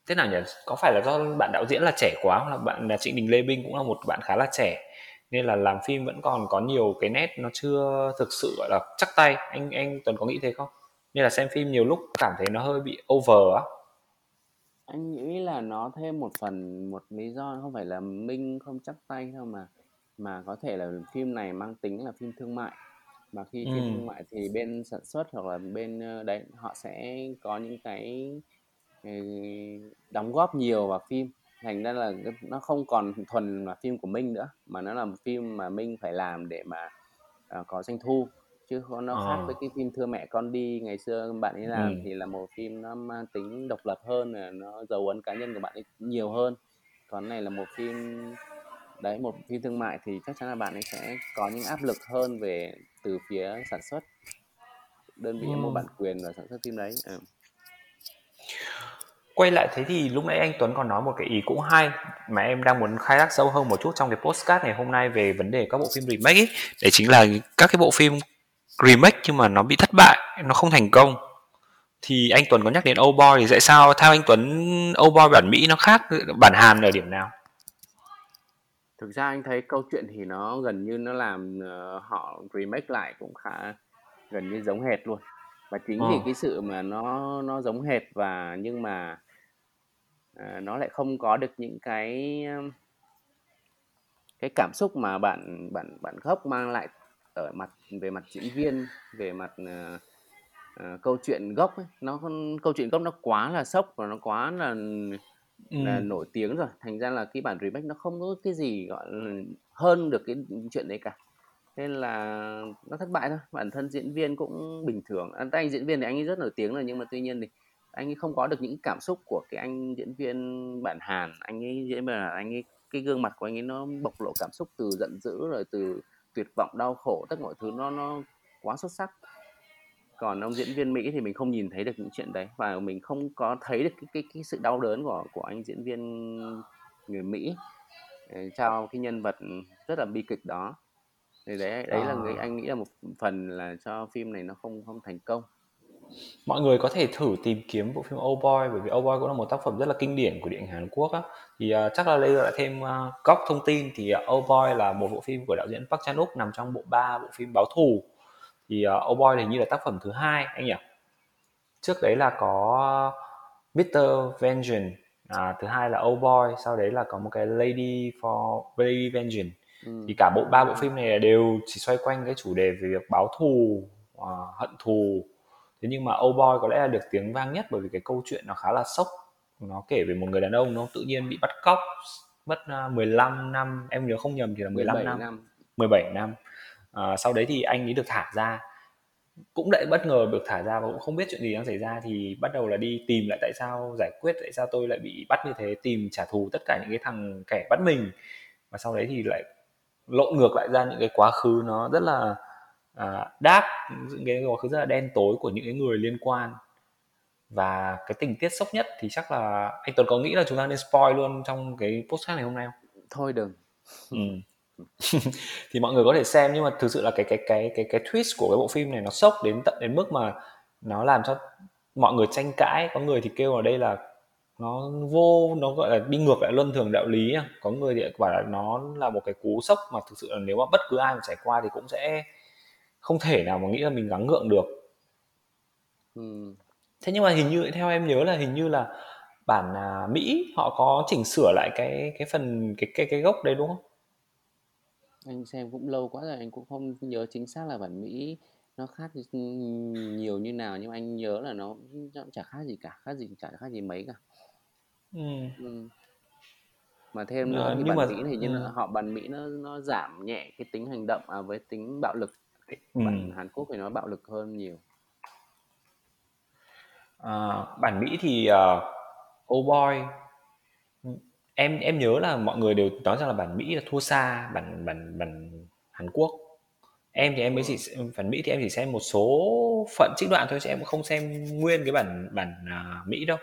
thế nào nhỉ? Có phải là do bạn đạo diễn là trẻ quá hoặc là bạn là Trịnh Đình Lê Binh cũng là một bạn khá là trẻ nên là làm phim vẫn còn có nhiều cái nét nó chưa thực sự gọi là chắc tay. Anh anh Tuấn có nghĩ thế không? Nên là xem phim nhiều lúc cảm thấy nó hơi bị over á. Anh nghĩ là nó thêm một phần một lý do không phải là Minh không chắc tay đâu mà mà có thể là phim này mang tính là phim thương mại. Mà khi phim thương mại thì bên sản xuất hoặc là bên ờ, đấy họ sẽ có những cái ừ, đóng góp nhiều vào phim thành ra là nó không còn thuần là phim của Minh nữa mà nó là một phim mà Minh phải làm để mà uh, có doanh thu chứ nó khác ờ. với cái phim thưa mẹ con đi ngày xưa bạn ấy làm ừ. thì là một phim nó mang tính độc lập hơn nó dấu ấn cá nhân của bạn ấy nhiều hơn còn này là một phim đấy một phim thương mại thì chắc chắn là bạn ấy sẽ có những áp lực hơn về từ phía sản xuất đơn vị ừ. mua bản quyền và sản xuất phim đấy ừ quay lại thế thì lúc nãy anh Tuấn còn nói một cái ý cũng hay mà em đang muốn khai thác sâu hơn một chút trong cái postcard này hôm nay về vấn đề các bộ phim remake ấy. Đấy chính là các cái bộ phim remake nhưng mà nó bị thất bại, nó không thành công. Thì anh Tuấn có nhắc đến Old Boy thì tại sao theo anh Tuấn Old Boy bản Mỹ nó khác bản Hàn ở điểm nào? Thực ra anh thấy câu chuyện thì nó gần như nó làm uh, họ remake lại cũng khá gần như giống hệt luôn và chính vì ờ. cái sự mà nó nó giống hệt và nhưng mà à, nó lại không có được những cái cái cảm xúc mà bạn bạn bạn gốc mang lại ở mặt về mặt diễn viên về mặt uh, uh, câu chuyện gốc ấy. nó câu chuyện gốc nó quá là sốc và nó quá là ừ. là nổi tiếng rồi thành ra là cái bản remake nó không có cái gì gọi là hơn được cái chuyện đấy cả nên là nó thất bại thôi bản thân diễn viên cũng bình thường. À, anh diễn viên thì anh ấy rất nổi tiếng rồi nhưng mà tuy nhiên thì anh ấy không có được những cảm xúc của cái anh diễn viên bản Hàn. Anh ấy diễn là anh ấy cái gương mặt của anh ấy nó bộc lộ cảm xúc từ giận dữ rồi từ tuyệt vọng đau khổ tất mọi thứ nó nó quá xuất sắc. Còn ông diễn viên Mỹ thì mình không nhìn thấy được những chuyện đấy và mình không có thấy được cái cái, cái sự đau đớn của của anh diễn viên người Mỹ. Ờ, Cho cái nhân vật rất là bi kịch đó thì đấy đấy à. là người anh nghĩ là một phần là cho phim này nó không không thành công. Mọi người có thể thử tìm kiếm bộ phim Old Boy bởi vì Old Boy cũng là một tác phẩm rất là kinh điển của điện ảnh Hàn Quốc á. Thì uh, chắc là đây lại thêm uh, góc thông tin. Thì uh, Old Boy là một bộ phim của đạo diễn Park Chan Wook nằm trong bộ ba bộ phim báo thù. Thì uh, Old Boy thì như là tác phẩm thứ hai anh nhỉ? Trước đấy là có Mr. Vengeance à, thứ hai là Old Boy sau đấy là có một cái Lady for Lady Vengeance ừ. thì cả bộ ba bộ phim này đều chỉ xoay quanh cái chủ đề về việc báo thù uh, hận thù. Thế nhưng mà Old Boy có lẽ là được tiếng vang nhất bởi vì cái câu chuyện nó khá là sốc. Nó kể về một người đàn ông nó tự nhiên bị bắt cóc mất 15 à, năm. Em nhớ không nhầm thì là 15 năm. năm. 17 năm. À, sau đấy thì anh ấy được thả ra. Cũng lại bất ngờ được thả ra và cũng không biết chuyện gì đang xảy ra thì bắt đầu là đi tìm lại tại sao giải quyết tại sao tôi lại bị bắt như thế tìm trả thù tất cả những cái thằng kẻ bắt mình. Và sau đấy thì lại lộn ngược lại ra những cái quá khứ nó rất là à, đáp những cái quá khứ rất là đen tối của những cái người liên quan và cái tình tiết sốc nhất thì chắc là anh Tuấn có nghĩ là chúng ta nên spoil luôn trong cái postcard ngày hôm nay không? Thôi đừng. Ừ. [laughs] thì mọi người có thể xem nhưng mà thực sự là cái cái cái cái cái twist của cái bộ phim này nó sốc đến tận đến mức mà nó làm cho mọi người tranh cãi có người thì kêu ở đây là nó vô nó gọi là đi ngược lại luân thường đạo lý có người thì bảo là nó là một cái cú sốc mà thực sự là nếu mà bất cứ ai mà trải qua thì cũng sẽ không thể nào mà nghĩ là mình gắng gượng được ừ. thế nhưng mà hình như theo em nhớ là hình như là bản à, Mỹ họ có chỉnh sửa lại cái cái phần cái cái cái gốc đấy đúng không? Anh xem cũng lâu quá rồi anh cũng không nhớ chính xác là bản Mỹ nó khác nhiều như nào nhưng anh nhớ là nó, nó chả khác gì cả khác gì chả khác gì mấy cả ừ. Ừ. mà thêm nữa à, thì bản mà... Mỹ thì như ừ. họ bản Mỹ nó nó giảm nhẹ cái tính hành động à, với tính bạo lực ừ. bản Hàn Quốc thì nó bạo lực hơn nhiều à, bản Mỹ thì uh, Oh Boy em em nhớ là mọi người đều nói rằng là bản Mỹ là thua xa bản bản bản Hàn Quốc em thì em mới chỉ phần Mỹ thì em chỉ xem một số phận trích đoạn thôi chứ em cũng không xem nguyên cái bản bản uh, Mỹ đâu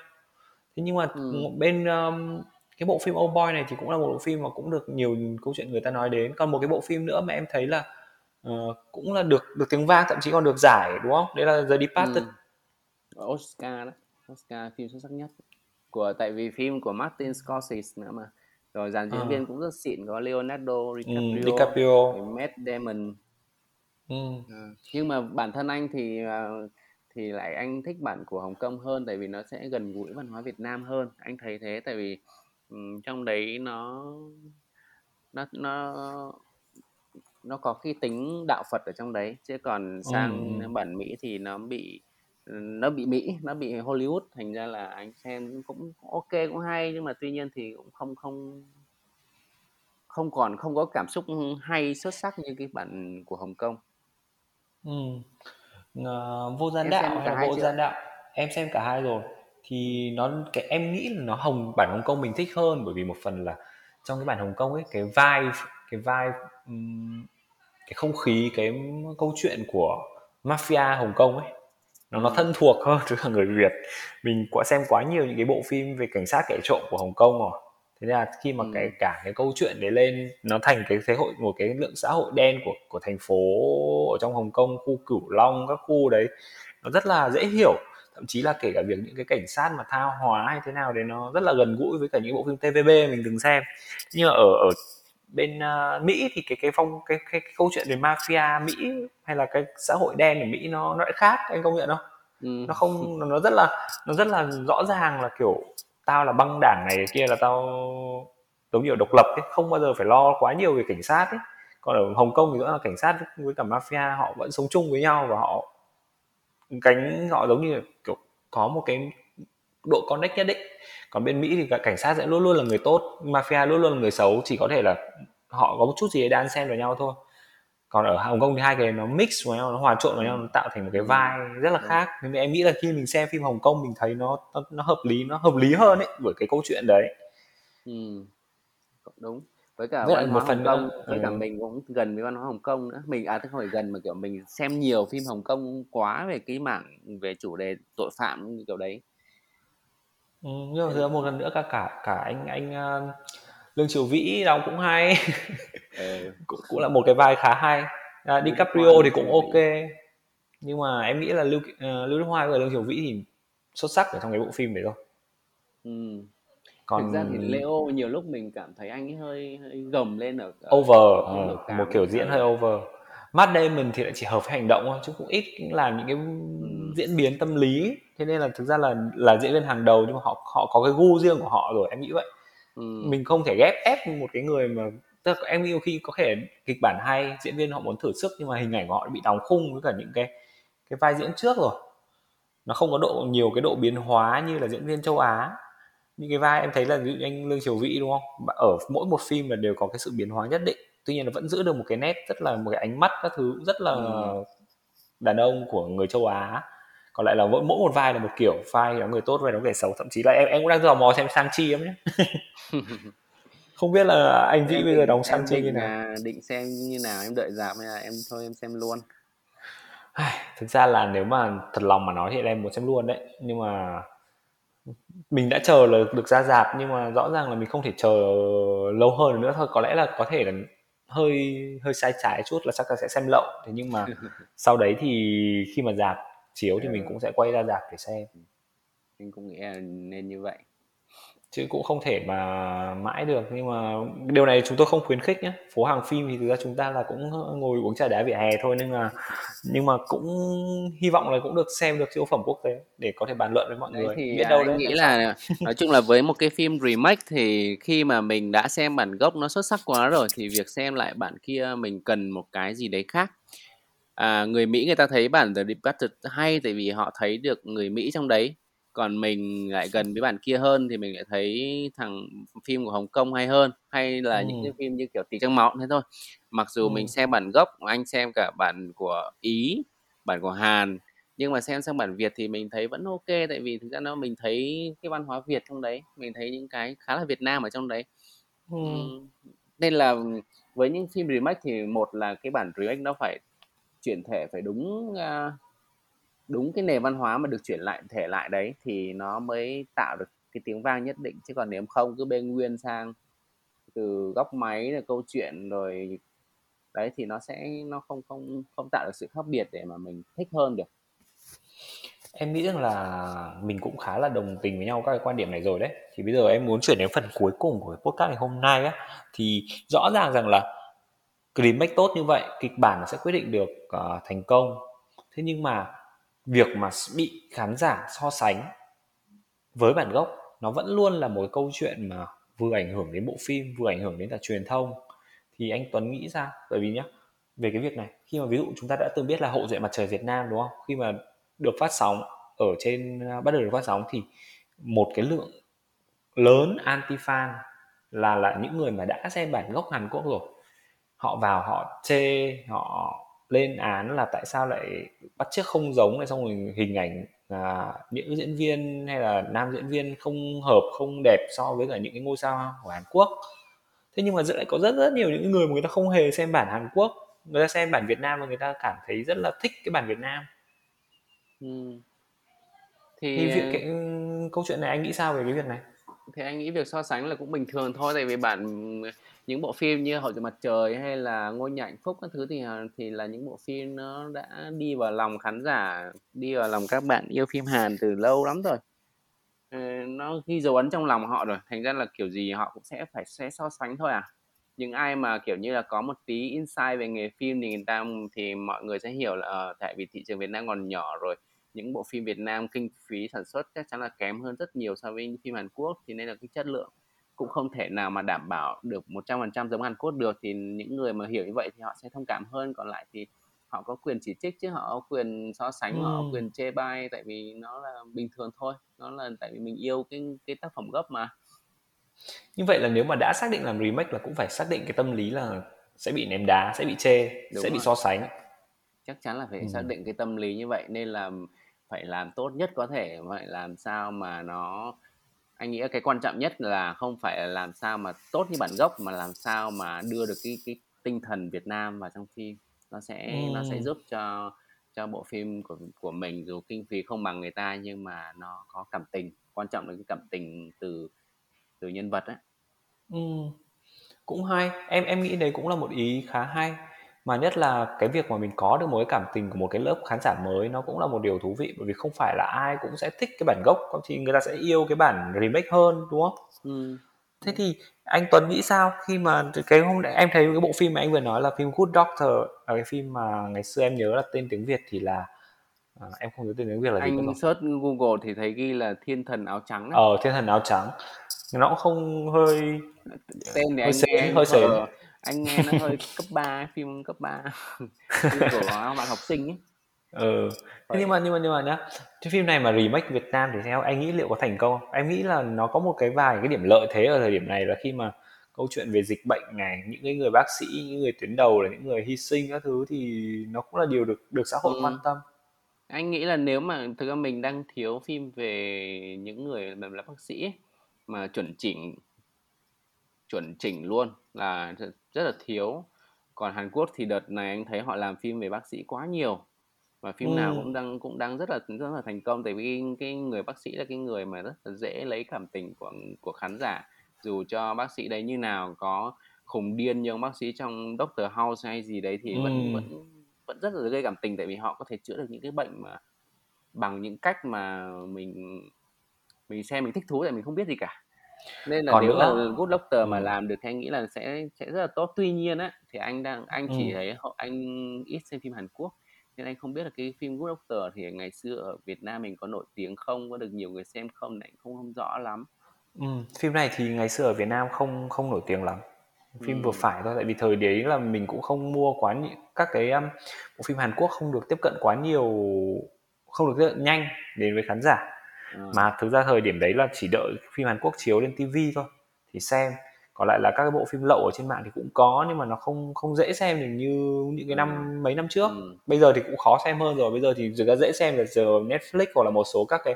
thế nhưng mà ừ. bên um, cái bộ phim Oh Boy này thì cũng là một bộ phim mà cũng được nhiều câu chuyện người ta nói đến còn một cái bộ phim nữa mà em thấy là uh, cũng là được được tiếng vang thậm chí còn được giải đúng không đấy là The Departed ừ. Oscar đó Oscar phim xuất sắc nhất của tại vì phim của Martin Scorsese nữa mà rồi dàn diễn à. viên cũng rất xịn có Leonardo DiCaprio, ừ, DiCaprio. Matt Damon ừ. à. nhưng mà bản thân anh thì à, thì lại anh thích bản của Hồng Kông hơn tại vì nó sẽ gần gũi văn hóa Việt Nam hơn anh thấy thế tại vì um, trong đấy nó nó nó nó có cái tính đạo Phật ở trong đấy chứ còn sang ừ. bản Mỹ thì nó bị nó bị Mỹ nó bị Hollywood thành ra là anh xem cũng ok cũng hay nhưng mà tuy nhiên thì cũng không không không còn không có cảm xúc hay xuất sắc như cái bản của Hồng Kông ừ. uh, vô gian đạo hay vô gian đạo? Em xem cả hai rồi. Thì nó cái em nghĩ là nó hồng bản Hồng Kông mình thích hơn bởi vì một phần là trong cái bản Hồng Kông ấy cái vai cái vai cái không khí cái câu chuyện của mafia Hồng Kông ấy nó nó thân thuộc hơn với cả người Việt. Mình quá xem quá nhiều những cái bộ phim về cảnh sát kẻ trộm của Hồng Kông rồi thế là khi mà ừ. cái cả cái câu chuyện đấy lên nó thành cái thế hội một cái lượng xã hội đen của của thành phố ở trong Hồng Kông khu Cửu Long các khu đấy nó rất là dễ hiểu thậm chí là kể cả việc những cái cảnh sát mà tha hóa hay thế nào đấy nó rất là gần gũi với cả những bộ phim TVB mình từng xem nhưng mà ở ở bên uh, Mỹ thì cái cái phong cái, cái cái câu chuyện về mafia Mỹ hay là cái xã hội đen ở Mỹ nó nó lại khác anh công nhận không? Ừ. Nó không nó rất là nó rất là rõ ràng là kiểu tao là băng đảng này kia là tao giống như độc lập ấy, không bao giờ phải lo quá nhiều về cảnh sát ấy. Còn ở Hồng Kông thì rõ là cảnh sát với cả mafia họ vẫn sống chung với nhau và họ cánh họ giống như kiểu có một cái độ connect nhất định còn bên mỹ thì cả cảnh sát sẽ luôn luôn là người tốt mafia luôn luôn là người xấu chỉ có thể là họ có một chút gì đan xen vào nhau thôi còn ở Hồng Kông thì hai cái nó mix vào nhau nó hòa trộn vào nhau nó tạo thành một cái vai rất là khác. Nên em nghĩ là khi mình xem phim Hồng Kông mình thấy nó nó, nó hợp lý nó hợp lý hơn ấy bởi cái câu chuyện đấy. Ừ. đúng. Với cả Với văn một hóa phần Hồng nữa Kông với cả ừ. mình cũng gần với văn hóa Hồng Kông nữa. Mình à không phải gần mà kiểu mình xem nhiều phim Hồng Kông quá về cái mảng về chủ đề tội phạm như kiểu đấy. Ừ, nhưng mà một lần nữa cả cả cả anh anh uh, Lương Triều Vĩ đóng cũng hay. Ừ. [laughs] cũng, cũng là một cái vai khá hay. À, DiCaprio thì cũng ok. Nhưng mà em nghĩ là Lưu uh, Lưu Đức Hoa và Lương Triều Vĩ thì xuất sắc ở trong cái bộ phim đấy thôi. Ừ. còn thực ra thì Leo nhiều lúc mình cảm thấy anh ấy hơi, hơi gầm lên ở, ở over cái biểu ờ, một kiểu diễn hơi over. Matt Damon thì lại chỉ hợp với hành động thôi chứ cũng ít làm những cái Ừ. diễn biến tâm lý. Thế nên là thực ra là là diễn viên hàng đầu nhưng mà họ họ có cái gu riêng của họ rồi em nghĩ vậy ừ. mình không thể ghép ép một cái người mà tức là em nhiều khi có thể kịch bản hay diễn viên họ muốn thử sức nhưng mà hình ảnh của họ bị đóng khung với cả những cái cái vai diễn trước rồi. Nó không có độ nhiều cái độ biến hóa như là diễn viên châu Á. Những cái vai em thấy là ví dụ như anh Lương Triều Vĩ đúng không? Ở mỗi một phim là đều có cái sự biến hóa nhất định. Tuy nhiên là vẫn giữ được một cái nét rất là một cái ánh mắt các thứ rất là Ừ. đàn ông của người châu Á còn lại là mỗi mỗi một vai là một kiểu vai đóng người tốt vai đóng người xấu thậm chí là em em cũng đang tò mò xem sang chi em nhé [laughs] không biết là anh Vĩ bây giờ đóng sang chi như nào? à, định xem như nào em đợi dạp hay là em thôi em xem luôn? Thực ra là nếu mà thật lòng mà nói thì em muốn xem luôn đấy nhưng mà mình đã chờ là được ra rạp nhưng mà rõ ràng là mình không thể chờ lâu hơn nữa thôi. Có lẽ là có thể là hơi hơi sai trái chút là chắc là sẽ xem lậu. Thế nhưng mà [laughs] sau đấy thì khi mà rạp chiếu thì mình Ừ. cũng sẽ quay ra rạp để xem. Anh cũng nghĩ là nên như vậy. Chứ cũng không thể mà mãi được nhưng mà điều này chúng tôi không khuyến khích nhé phố hàng phim thì thực ra chúng ta là cũng ngồi uống trà đá vỉa hè thôi nhưng mà nhưng mà cũng hy vọng là cũng được xem được siêu phẩm quốc tế để có thể bàn luận với mọi đấy người. thì biết à, đâu đấy nghĩ là nói chung là với một cái phim remake thì khi mà mình đã xem bản gốc nó xuất sắc quá rồi thì việc xem lại bản kia mình cần một cái gì đấy khác à, người Mỹ người ta thấy bản The Departed hay tại vì họ thấy được người Mỹ trong đấy còn mình lại gần với bản kia hơn thì mình lại thấy thằng phim của Hồng Kông hay hơn hay là ừ. những cái phim như kiểu Tỷ Trăng Máu thế thôi mặc dù Ừ. mình xem bản gốc anh xem cả bản của Ý bản của Hàn nhưng mà xem sang bản Việt thì mình thấy vẫn ok tại vì thực ra nó mình thấy cái văn hóa Việt trong đấy mình thấy những cái khá là Việt Nam ở trong đấy Ừ. Nên là với những phim remake thì một là cái bản remake nó phải chuyển thể phải đúng à, đúng cái nền văn hóa mà được chuyển lại, thể lại đấy thì nó mới tạo được cái tiếng vang nhất định. Chứ còn nếu không, cứ bê nguyên sang từ góc máy là câu chuyện rồi đấy thì nó sẽ, nó không không không tạo được sự khác biệt để mà mình thích hơn được. Em nghĩ rằng là mình cũng khá là đồng tình với nhau các cái quan điểm này rồi đấy. Thì bây giờ em muốn chuyển đến phần cuối cùng của cái podcast ngày hôm nay á. Thì rõ ràng rằng là cái remake tốt như vậy, kịch bản nó sẽ quyết định được uh, thành công. Thế nhưng mà việc mà bị khán giả so sánh với bản gốc nó vẫn luôn là một câu chuyện mà vừa ảnh hưởng đến bộ phim, vừa ảnh hưởng đến cả truyền thông. Thì anh Tuấn nghĩ ra Bởi vì nhá, về cái việc này, khi mà ví dụ chúng ta đã từng biết là Hộ Duệ Mặt Trời Việt Nam đúng không? Khi mà được phát sóng ở trên ờ, bắt đầu được phát sóng thì một cái lượng lớn anti fan là là những người mà đã xem bản gốc Hàn Quốc rồi họ vào họ chê họ lên án là tại sao lại bắt chước không giống này xong rồi hình ảnh à, những diễn viên hay là nam diễn viên không hợp không đẹp so với cả những cái ngôi sao của Hàn Quốc. Thế nhưng mà lại có rất rất nhiều những người mà người ta không hề xem bản Hàn Quốc người ta xem bản Việt Nam và người ta cảm thấy rất là thích cái bản Việt Nam. Ừ. thì thì việc cái câu chuyện này anh nghĩ sao về cái việc này? thì anh nghĩ việc so sánh là cũng bình thường thôi tại vì bạn những bộ phim như Hậu duệ mặt trời hay là ngôi nhà hạnh phúc các thứ thì à, thì là những bộ phim nó đã đi vào lòng khán giả đi vào lòng các bạn yêu phim Hàn từ lâu lắm rồi. Ờ, nó ghi dấu ấn trong lòng họ rồi thành ra là kiểu gì họ cũng sẽ phải sẽ so sánh thôi à. Những ai mà kiểu như là có một tí insight về nghề phim thì người ta thì mọi người sẽ hiểu là uh, tại vì thị trường Việt Nam còn nhỏ rồi những bộ phim Việt Nam kinh phí sản xuất chắc chắn là kém hơn rất nhiều so với phim Hàn Quốc thì nên là cái chất lượng cũng không thể nào mà đảm bảo được 100% giống Hàn Quốc được thì những người mà hiểu như vậy thì họ sẽ thông cảm hơn còn lại thì họ có quyền chỉ trích chứ họ có quyền so sánh ừ. họ có quyền chê bai tại vì nó là bình thường thôi nó là tại vì mình yêu cái cái tác phẩm gốc mà như vậy là nếu mà đã xác định làm remake là cũng phải xác định cái tâm lý là sẽ bị ném đá sẽ bị chê Đúng sẽ rồi. bị so sánh chắc chắn là phải ừ. xác định cái tâm lý như vậy nên là phải làm tốt nhất có thể phải làm sao mà nó anh nghĩ cái quan trọng nhất là không phải là làm sao mà tốt như bản gốc mà làm sao mà đưa được cái cái tinh thần Việt Nam vào trong phim nó sẽ ừ. nó sẽ giúp cho cho bộ phim của của mình dù kinh phí không bằng người ta nhưng mà nó có cảm tình quan trọng là cái cảm tình từ từ nhân vật ấy ừ. cũng hay em em nghĩ đấy cũng là một ý khá hay mà nhất là cái việc mà mình có được một cái cảm tình của một cái lớp khán giả mới nó cũng là một điều thú vị bởi vì không phải là ai cũng sẽ thích cái bản gốc có thì người ta sẽ yêu cái bản remake hơn đúng không? Ừ. thế thì anh Tuấn nghĩ sao khi mà cái hôm em thấy cái bộ phim mà anh vừa nói là phim Good Doctor là cái phim mà ngày xưa em nhớ là tên tiếng Việt thì là à, em không nhớ tên tiếng Việt là gì anh search Google thì thấy ghi là Thiên thần áo trắng ờ Thiên thần áo trắng. Nó cũng không hơi tên thì hơi anh xế, nghe hơi xế anh nghe nó hơi cấp 3 phim cấp 3 của bạn học sinh ấy [laughs] ừ thế nhưng mà nhưng mà nhưng mà nhá cái phim này mà remake Việt Nam thì theo anh nghĩ liệu có thành công không? Em nghĩ là nó có một cái vài cái điểm lợi thế ở thời điểm này là khi mà câu chuyện về dịch bệnh này những cái người bác sĩ những người tuyến đầu là những người hy sinh các thứ thì nó cũng là điều được được xã hội ừ. quan tâm anh nghĩ là nếu mà thực ra mình đang thiếu phim về những người mà là bác sĩ mà chuẩn chỉnh chuẩn chỉnh luôn là rất là thiếu. Còn Hàn Quốc thì đợt này anh thấy họ làm phim về bác sĩ quá nhiều và phim ừ. nào cũng đang cũng đang rất là rất là thành công. Tại vì cái người bác sĩ là cái người mà rất là dễ lấy cảm tình của của khán giả. Dù cho bác sĩ đấy như nào có khùng điên như ông bác sĩ trong Doctor House hay gì đấy thì ừ. vẫn vẫn vẫn rất là gây cảm tình. Tại vì họ có thể chữa được những cái bệnh mà bằng những cách mà mình mình xem mình thích thú tại mình không biết gì cả nên là Còn nếu nữa... mà Good Doctor mà làm được thì anh nghĩ là sẽ sẽ rất là tốt. Tuy nhiên á thì anh đang anh chỉ ừ. thấy anh ít xem phim Hàn Quốc nên anh không biết là cái phim Good Doctor thì ngày xưa ở Việt Nam mình có nổi tiếng không có được nhiều người xem không này không không rõ lắm. Ừ, phim này thì ngày xưa ở Việt Nam không không nổi tiếng lắm. Phim ừ. vừa phải thôi tại vì thời đấy là mình cũng không mua quá nhiều các cái um, bộ phim Hàn Quốc không được tiếp cận quá nhiều không được tiếp cận nhanh đến với khán giả ừ. mà thực ra thời điểm đấy là chỉ đợi phim Hàn Quốc chiếu lên TV thôi thì xem còn lại là các cái bộ phim lậu ở trên mạng thì cũng có nhưng mà nó không không dễ xem được như những cái năm ừ. mấy năm trước ừ. bây giờ thì cũng khó xem hơn rồi bây giờ thì giờ dễ xem là giờ Netflix hoặc là một số các cái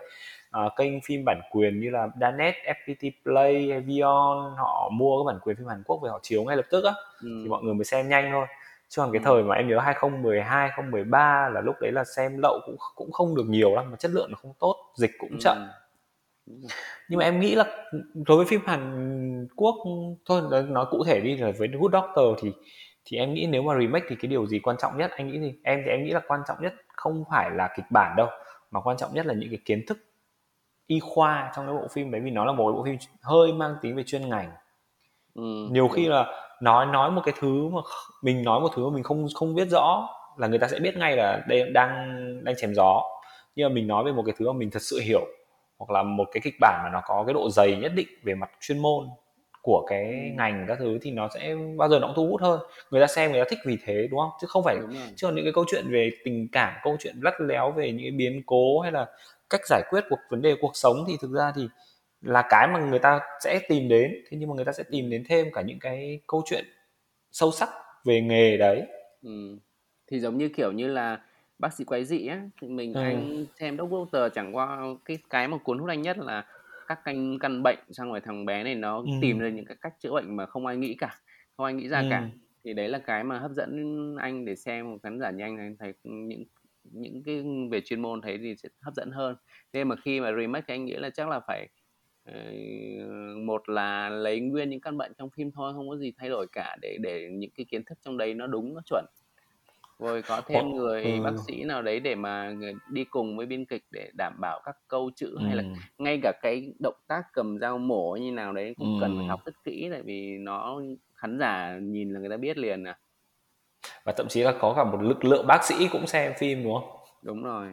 uh, kênh phim bản quyền như là Danet, FPT Play Vion họ mua cái bản quyền phim Hàn Quốc về họ chiếu ngay lập tức á ừ. thì mọi người mới xem nhanh thôi chứ còn cái ừ. thời mà em nhớ 2012 2013 là lúc đấy là xem lậu cũng cũng không được nhiều lắm mà chất lượng nó không tốt dịch cũng ừ. chậm. Nhưng mà em nghĩ là đối với phim Hàn Quốc thôi nói cụ thể đi là với Good Doctor thì thì em nghĩ nếu mà remake thì cái điều gì quan trọng nhất? Anh nghĩ gì? Em thì em nghĩ là quan trọng nhất không phải là kịch bản đâu mà quan trọng nhất là những cái kiến thức y khoa trong cái bộ phim đấy vì nó là một bộ phim hơi mang tính về chuyên ngành. Ừ, nhiều khi là nói nói một cái thứ mà mình nói một thứ mà mình không không biết rõ là người ta sẽ biết ngay là đây đang đang chém gió. Nhưng mà mình nói về một cái thứ mà mình thật sự hiểu hoặc là một cái kịch bản mà nó có cái độ dày nhất định về mặt chuyên môn của cái ừ. ngành các thứ thì nó sẽ bao giờ nó cũng thu hút hơn. Người ta xem người ta thích vì thế đúng không? Chứ không phải chứ còn những cái câu chuyện về tình cảm câu chuyện lắt léo về những cái biến cố hay là cách giải quyết cuộc vấn đề cuộc sống thì thực ra thì là cái mà người ta sẽ tìm đến thế nhưng mà người ta sẽ tìm đến thêm cả những cái câu chuyện sâu sắc về nghề đấy ừ. thì giống như kiểu như là bác sĩ quái dị á thì mình ừ. anh xem Doctor chẳng qua cái cái mà cuốn hút anh nhất là các canh căn bệnh xong rồi thằng bé này nó ừ. tìm ra những cái cách chữa bệnh mà không ai nghĩ cả không ai nghĩ ra ừ. cả thì đấy là cái mà hấp dẫn anh để xem một khán giả như anh anh thấy những những cái về chuyên môn thấy thì sẽ hấp dẫn hơn thế mà khi mà remake thì anh nghĩ là chắc là phải một là lấy nguyên những căn bệnh trong phim thôi không có gì thay đổi cả để để những cái kiến thức trong đấy nó đúng nó chuẩn rồi có thêm người ừ. bác sĩ nào đấy để mà đi cùng với biên kịch để đảm bảo các câu chữ ừ. hay là ngay cả cái động tác cầm dao mổ như nào đấy cũng ừ. cần phải học rất kỹ tại vì nó khán giả nhìn là người ta biết liền à và thậm chí là có cả một lực lượng bác sĩ cũng xem phim đúng không đúng rồi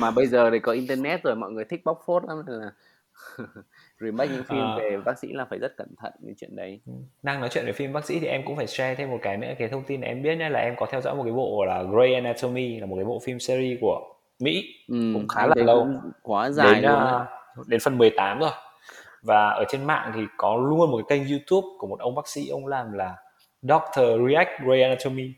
mà bây giờ thì có internet rồi mọi người thích bóc phốt lắm là [laughs] remake những phim à. về bác sĩ là phải rất cẩn thận những chuyện đấy. Ừ. đang nói chuyện về phim bác sĩ thì em cũng phải share thêm một cái nữa cái thông tin em biết nhé là em có theo dõi một cái bộ là Grey Anatomy là một cái bộ phim series của Mỹ. Ừ, cũng khá là lâu. quá dài đến, luôn uh, đến phần 18 rồi. Và ở trên mạng thì có luôn một cái kênh YouTube của một ông bác sĩ ông làm là Doctor React Grey Anatomy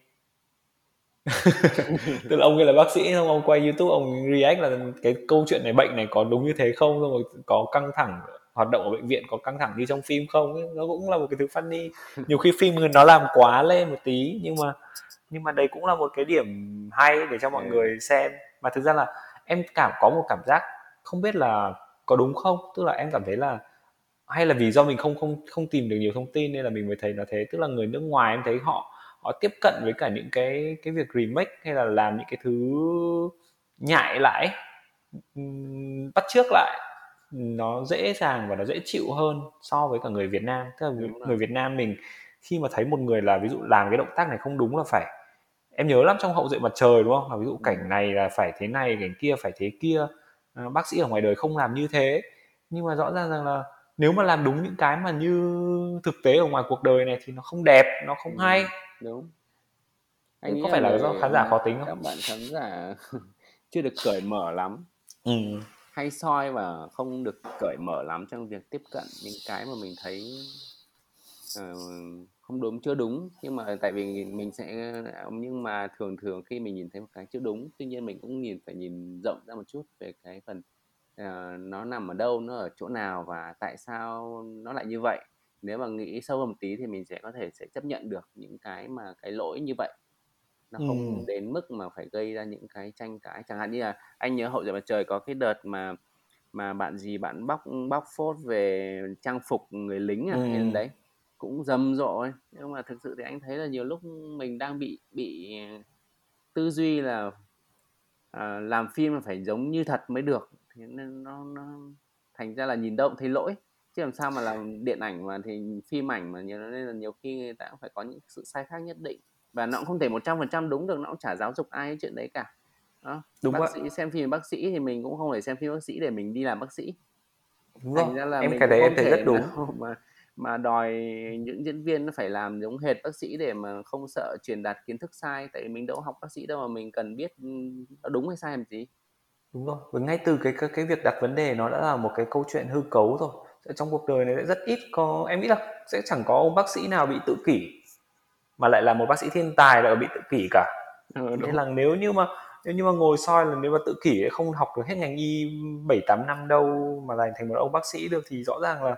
tức là ông ấy là bác sĩ xong ông quay youtube ông react là cái câu chuyện này bệnh này có đúng như thế không? Xong rồi có căng thẳng hoạt động ở bệnh viện có căng thẳng như trong phim không? Ấy. nó cũng là một cái thứ funny. Nhiều khi phim nó làm quá lên một tí nhưng mà nhưng mà đây cũng là một cái điểm hay để cho mọi ừ. người xem. Mà thực ra là em cảm có một cảm giác không biết là có đúng không? Tức là em cảm thấy là hay là vì do mình không không không tìm được nhiều thông tin nên là mình mới thấy nó thế. Tức là người nước ngoài em thấy họ họ tiếp cận với cả những cái cái việc remake hay là làm những cái thứ nhại lại bắt trước lại nó dễ dàng và nó dễ chịu hơn so với cả người Việt Nam. Tức là người, Việt Nam mình khi mà thấy một người là ví dụ làm cái động tác này không đúng là phải em nhớ lắm trong hậu duệ mặt trời đúng không? Là ví dụ cảnh này là phải thế này cảnh kia phải thế kia. À, bác sĩ ở ngoài đời không làm như thế. Nhưng mà rõ ràng rằng là nếu mà làm đúng những cái mà như thực tế ở ngoài cuộc đời này thì nó không đẹp nó không hay đúng. Anh có phải là do khán giả khó tính không? các bạn khán giả [laughs] chưa được cởi mở lắm. Ừ. hay soi và không được cởi mở lắm trong việc tiếp cận những cái mà mình thấy uh, không đúng chưa đúng. Nhưng mà tại vì mình sẽ nhưng mà thường thường khi mình nhìn thấy một cái chưa đúng tuy nhiên mình cũng nhìn phải nhìn rộng ra một chút về cái phần uh, nó nằm ở đâu nó ở chỗ nào và tại sao nó lại như vậy nếu mà nghĩ sâu hơn một tí thì mình sẽ có thể sẽ chấp nhận được những cái mà cái lỗi như vậy nó không ừ. đến mức mà phải gây ra những cái tranh cãi chẳng hạn như là anh nhớ hậu duệ mặt trời có cái đợt mà mà bạn gì bạn bóc bóc phốt về trang phục người lính à ừ. đấy cũng rầm rộ ấy. nhưng mà thực sự thì anh thấy là nhiều lúc mình đang bị bị tư duy là à, làm phim là phải giống như thật mới được thế nên nó, nó thành ra là nhìn cũng thấy lỗi chứ làm sao mà làm điện ảnh mà thì phim ảnh mà nhiều nên là nhiều khi người ta cũng phải có những sự sai khác nhất định. Và nó cũng không thể một trăm phần trăm đúng được nó cũng chả giáo dục ai chuyện đấy cả. Đó đúng bác vậy. sĩ xem phim bác sĩ thì mình cũng không thể xem phim bác sĩ để mình đi làm bác sĩ. Đúng thành ra là em mình cái đấy em thấy rất đúng. [laughs] mà mà đòi những diễn viên nó phải làm giống hệt bác sĩ để mà không sợ truyền đạt kiến thức sai. Tại vì mình đâu học bác sĩ đâu mà mình cần biết nó đúng hay sai làm gì. Đúng rồi và ngay từ cái cái, cái việc đặt vấn đề nó đã là một cái câu chuyện hư cấu rồi trong cuộc đời này sẽ rất ít có em nghĩ là sẽ chẳng có ông bác sĩ nào bị tự kỷ mà lại là một bác sĩ thiên tài lại bị tự kỷ cả. Ừ, nên là nếu như mà nếu như mà ngồi soi là nếu mà tự kỷ không học được hết ngành y bảy tám năm đâu mà lại thành một ông bác sĩ được thì rõ ràng là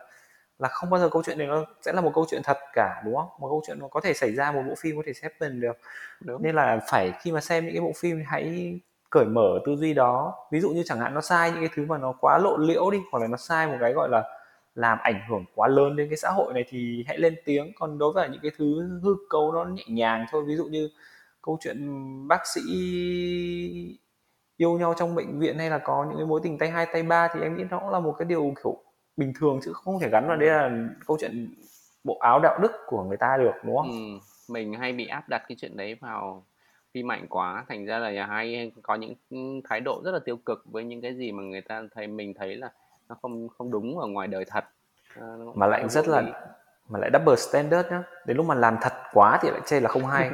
là không bao giờ câu chuyện này nó sẽ là một câu chuyện thật cả đúng không? Một câu chuyện nó có thể xảy ra một bộ phim có thể happen được. Đúng. nên là phải khi mà xem những cái bộ phim hãy cởi mở tư duy đó. Ví dụ như chẳng hạn nó sai những cái thứ mà nó quá lộ liễu đi hoặc là nó sai một cái gọi là làm ảnh hưởng quá lớn đến cái xã hội này thì hãy lên tiếng còn đối với những cái thứ hư cấu nó nhẹ nhàng thôi ví dụ như câu chuyện bác sĩ yêu nhau trong bệnh viện hay là có những cái mối tình tay hai tay ba thì em nghĩ nó cũng là một cái điều kiểu bình thường chứ không thể gắn vào đây là câu chuyện bộ áo đạo đức của người ta được đúng không? Ừ, mình hay bị áp đặt cái chuyện đấy vào phim ảnh quá thành ra là hay có những thái độ rất là tiêu cực với những cái gì mà người ta thấy mình thấy là nó không không đúng ở ngoài đời thật. À, mà lại rất là mà lại double standard nhá. Đến lúc mà làm thật quá thì lại chê là không hay.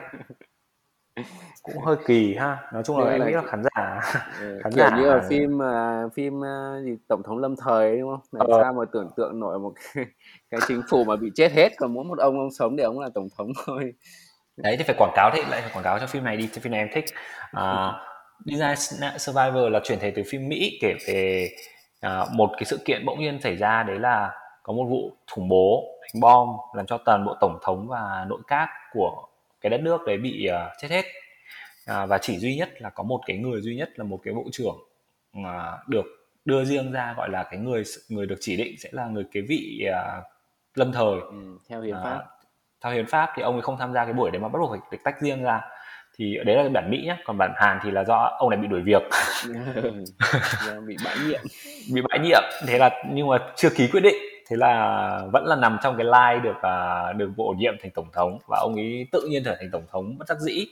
[laughs] Cũng hơi kỳ ha. Nói chung là em nghĩ là khán giả ừ, [laughs] khán giả như ở phim uh, phim uh, gì tổng thống lâm thời đúng không? Làm ờ. sao mà tưởng tượng nổi một cái, [laughs] cái chính phủ mà bị chết hết còn mỗi một ông ông sống để ông là tổng thống thôi. Đấy thì phải quảng cáo thế lại phải quảng cáo cho phim này đi cho phim này em thích. Uh, Design Survivor là chuyển thể từ phim Mỹ kể về uh, một cái sự kiện bỗng nhiên xảy ra đấy là có một vụ khủng bố đánh bom làm cho toàn bộ tổng thống và nội các của cái đất nước đấy bị uh, chết hết. Uh, và chỉ duy nhất là có một cái người duy nhất là một cái bộ trưởng uh, được đưa riêng ra gọi là cái người người được chỉ định sẽ là người kế vị uh, lâm thời. Ừ, theo hiến pháp. uh, theo hiến pháp thì ông ấy không tham gia cái buổi đấy mà bắt buộc phải được tách riêng ra thì đấy là bản Mỹ nhé còn bản Hàn thì là do ông này bị đuổi việc. [laughs] Bị bãi nhiệm. [laughs] Bị bãi nhiệm. Thế là nhưng mà chưa ký quyết định. Thế là vẫn là nằm trong cái line được uh, được bổ nhiệm thành tổng thống. Và ông ấy tự nhiên trở thành tổng thống bất đắc dĩ.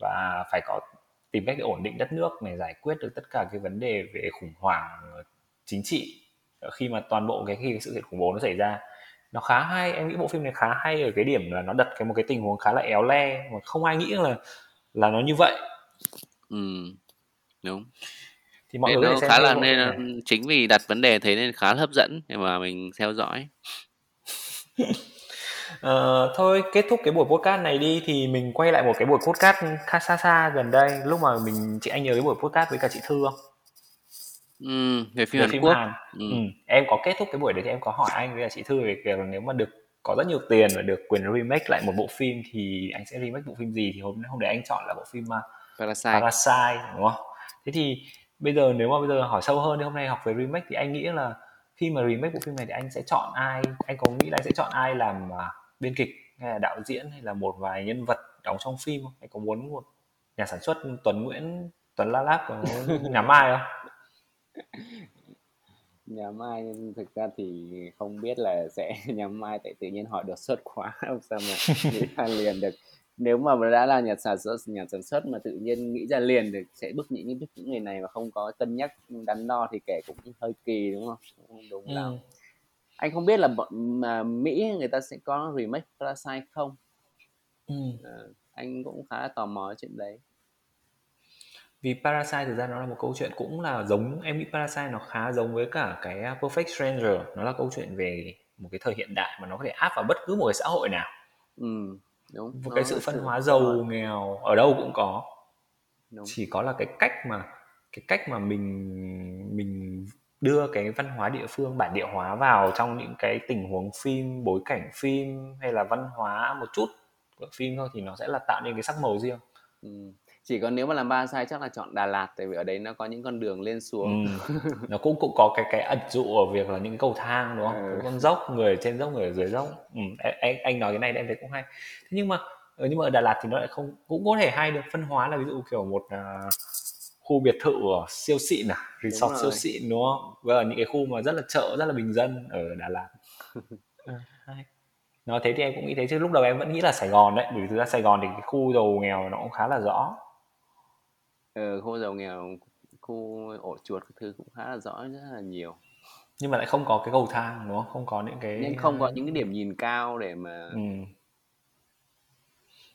Và phải có tìm cách để ổn định đất nước này giải quyết được tất cả cái vấn đề về khủng hoảng chính trị. Khi mà toàn bộ cái khi cái sự kiện khủng bố nó xảy ra nó khá hay. Em nghĩ bộ phim này khá hay ở cái điểm là nó đặt cái một cái tình huống khá là éo le. Mà không ai nghĩ là là nó như vậy ừ đúng thì mọi nên người nó khá là nên này. chính vì đặt vấn đề thế nên khá là hấp dẫn để mà mình theo dõi Uh, [laughs] thôi kết thúc cái buổi podcast này đi thì mình quay lại một cái buổi podcast khá xa xa gần đây lúc mà mình chị anh nhớ cái buổi podcast với cả chị Thư không? Ừm, về phim về Hàn phim Quốc. Hàn. Ừm. Ừm, em có kết thúc cái buổi đấy thì em có hỏi anh với cả chị Thư về là nếu mà được có rất nhiều tiền và được quyền remake lại một bộ phim thì anh sẽ remake bộ phim gì thì hôm hôm đấy anh chọn là bộ phim uh, Parasite. Parasite đúng không? Thế thì bây giờ nếu mà bây giờ hỏi sâu hơn thì hôm nay học về remake thì anh nghĩ là khi mà remake bộ phim này thì anh sẽ chọn ai? Anh có nghĩ là anh sẽ chọn ai làm uh, biên kịch hay là đạo diễn hay là một vài nhân vật đóng trong phim không? Anh có muốn một nhà sản xuất Tuấn Nguyễn Tuấn La Láp có nhắm [laughs] ai không? [laughs] nhắm ai thực ra thì không biết là sẽ [laughs] nhắm ai tại tự nhiên hỏi đột xuất quá [laughs] làm sao mà nghĩ ra liền được. Nếu mà đã là nhà sản xuất nhà sản xuất mà tự nhiên nghĩ ra liền được sẽ bức những những những người này mà không có cân nhắc đắn đo thì kể cũng hơi kỳ đúng không? Đúng, đúng ừ. lắm. Anh không biết là bọn mà Mỹ người ta sẽ có remake Parasite không? Ừ. à, anh cũng khá là tò mò chuyện đấy vì Parasite thực ra nó là một câu chuyện cũng là giống em nghĩ Parasite nó khá giống với cả cái à, Perfect Stranger. Nó là câu chuyện về một cái thời hiện đại mà nó có thể áp vào bất cứ một cái xã hội nào. Ừ, đúng. Một cái sự phân hóa giàu đúng. nghèo ở đâu cũng có. Đúng. chỉ có là cái cách mà cái cách mà mình mình đưa cái văn hóa địa phương bản địa hóa vào trong những cái tình huống phim bối cảnh phim hay là văn hóa một chút của phim thôi thì nó sẽ là tạo nên cái sắc màu riêng. Ừ chỉ còn nếu mà làm ba sai chắc là chọn Đà Lạt tại vì ở đấy nó có những con đường lên xuống. Ừ. [laughs] nó cũng cũng có cái cái ẩn dụ ở việc là những cầu thang đúng không? Ừ. con dốc người trên dốc người ở dưới dốc. Ừ. anh anh nói cái này em thấy cũng hay. Thế nhưng mà ờ, nhưng mà ở Đà Lạt thì nó lại không cũng có thể hay được. Phân hóa là ví dụ kiểu một uh, khu biệt thự siêu xịn à? Resort siêu xịn đúng không? Và những cái khu mà rất là chợ rất là bình dân ở Đà Lạt. À, [laughs] hay. Nó thế thì em cũng nghĩ thế chứ. Lúc đầu em vẫn nghĩ là Sài Gòn đấy bởi vì thực ra Sài Gòn thì cái khu giàu nghèo nó cũng khá là rõ ờ, khu giàu nghèo khu ổ chuột cái thứ cũng khá là rõ rất là nhiều nhưng mà lại không có cái cầu thang đúng không không có những cái nhưng không có những cái điểm nhìn cao để mà ừ.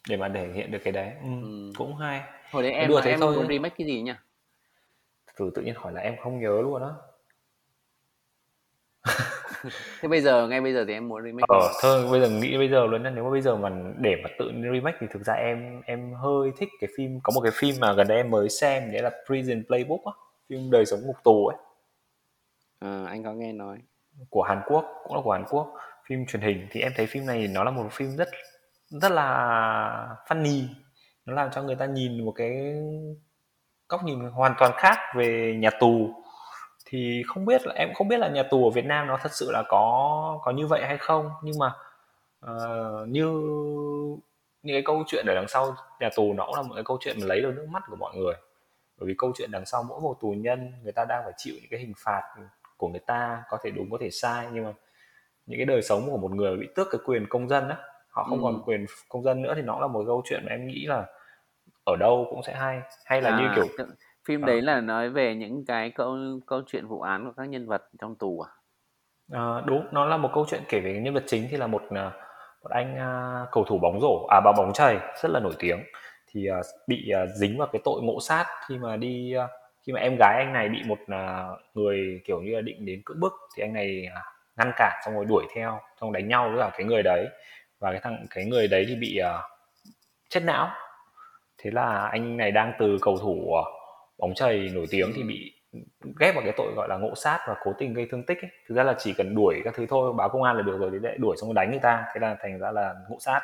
để mà thể hiện được cái đấy ừ. Ừ. cũng hay hồi đấy em đùa thế em thôi muốn remake cái gì nhỉ từ tự nhiên hỏi là em không nhớ luôn đó [laughs] thế bây giờ ngay bây giờ thì em muốn remake ờ thôi bây giờ nghĩ bây giờ luôn nếu mà bây giờ mà để mà tự remake thì thực ra em em hơi thích cái phim có một cái phim mà gần đây em mới xem đấy là Prison Playbook á phim đời sống ngục tù ấy. À, anh có nghe nói. Của Hàn Quốc cũng là của Hàn Quốc phim truyền hình. Thì em thấy phim này nó là một phim rất rất là funny. Nó làm cho người ta nhìn một cái góc nhìn hoàn toàn khác về nhà tù thì không biết là em không biết là nhà tù ở Việt Nam nó thật sự là có có như vậy hay không. Nhưng mà uh, như những cái câu chuyện ở đằng sau nhà tù nó cũng là một cái câu chuyện mà lấy được nước mắt của mọi người. Bởi vì câu chuyện đằng sau mỗi một tù nhân người ta đang phải chịu những cái hình phạt của người ta có thể đúng có thể sai. Nhưng mà những cái đời sống của một người bị tước cái quyền công dân á họ không ừ. còn quyền công dân nữa thì nó là một câu chuyện mà em nghĩ là ở đâu cũng sẽ hay. Hay là à, như kiểu phim à. đấy là nói về những cái câu câu chuyện vụ án của các nhân vật trong tù à? à đúng nó là một câu chuyện kể về nhân vật chính thì là một à, một anh uh, cầu thủ bóng rổ à bà bóng chày rất là nổi tiếng thì uh, bị uh, dính vào cái tội ngộ sát khi mà đi uh, khi mà em gái anh này bị một uh, người kiểu như là định đến cưỡng bức thì anh này uh, ngăn cản xong rồi đuổi theo xong đánh nhau với cả cái người đấy và cái thằng cái người đấy thì bị uh, chết não thế là anh này đang từ cầu thủ uh, bóng chày nổi tiếng thì bị ghép vào cái tội gọi là ngộ sát và cố tình gây thương tích ấy. thực ra là chỉ cần đuổi các thứ thôi báo công an là được rồi thì đuổi xong rồi đánh người ta. Thế là thành ra là ngộ sát.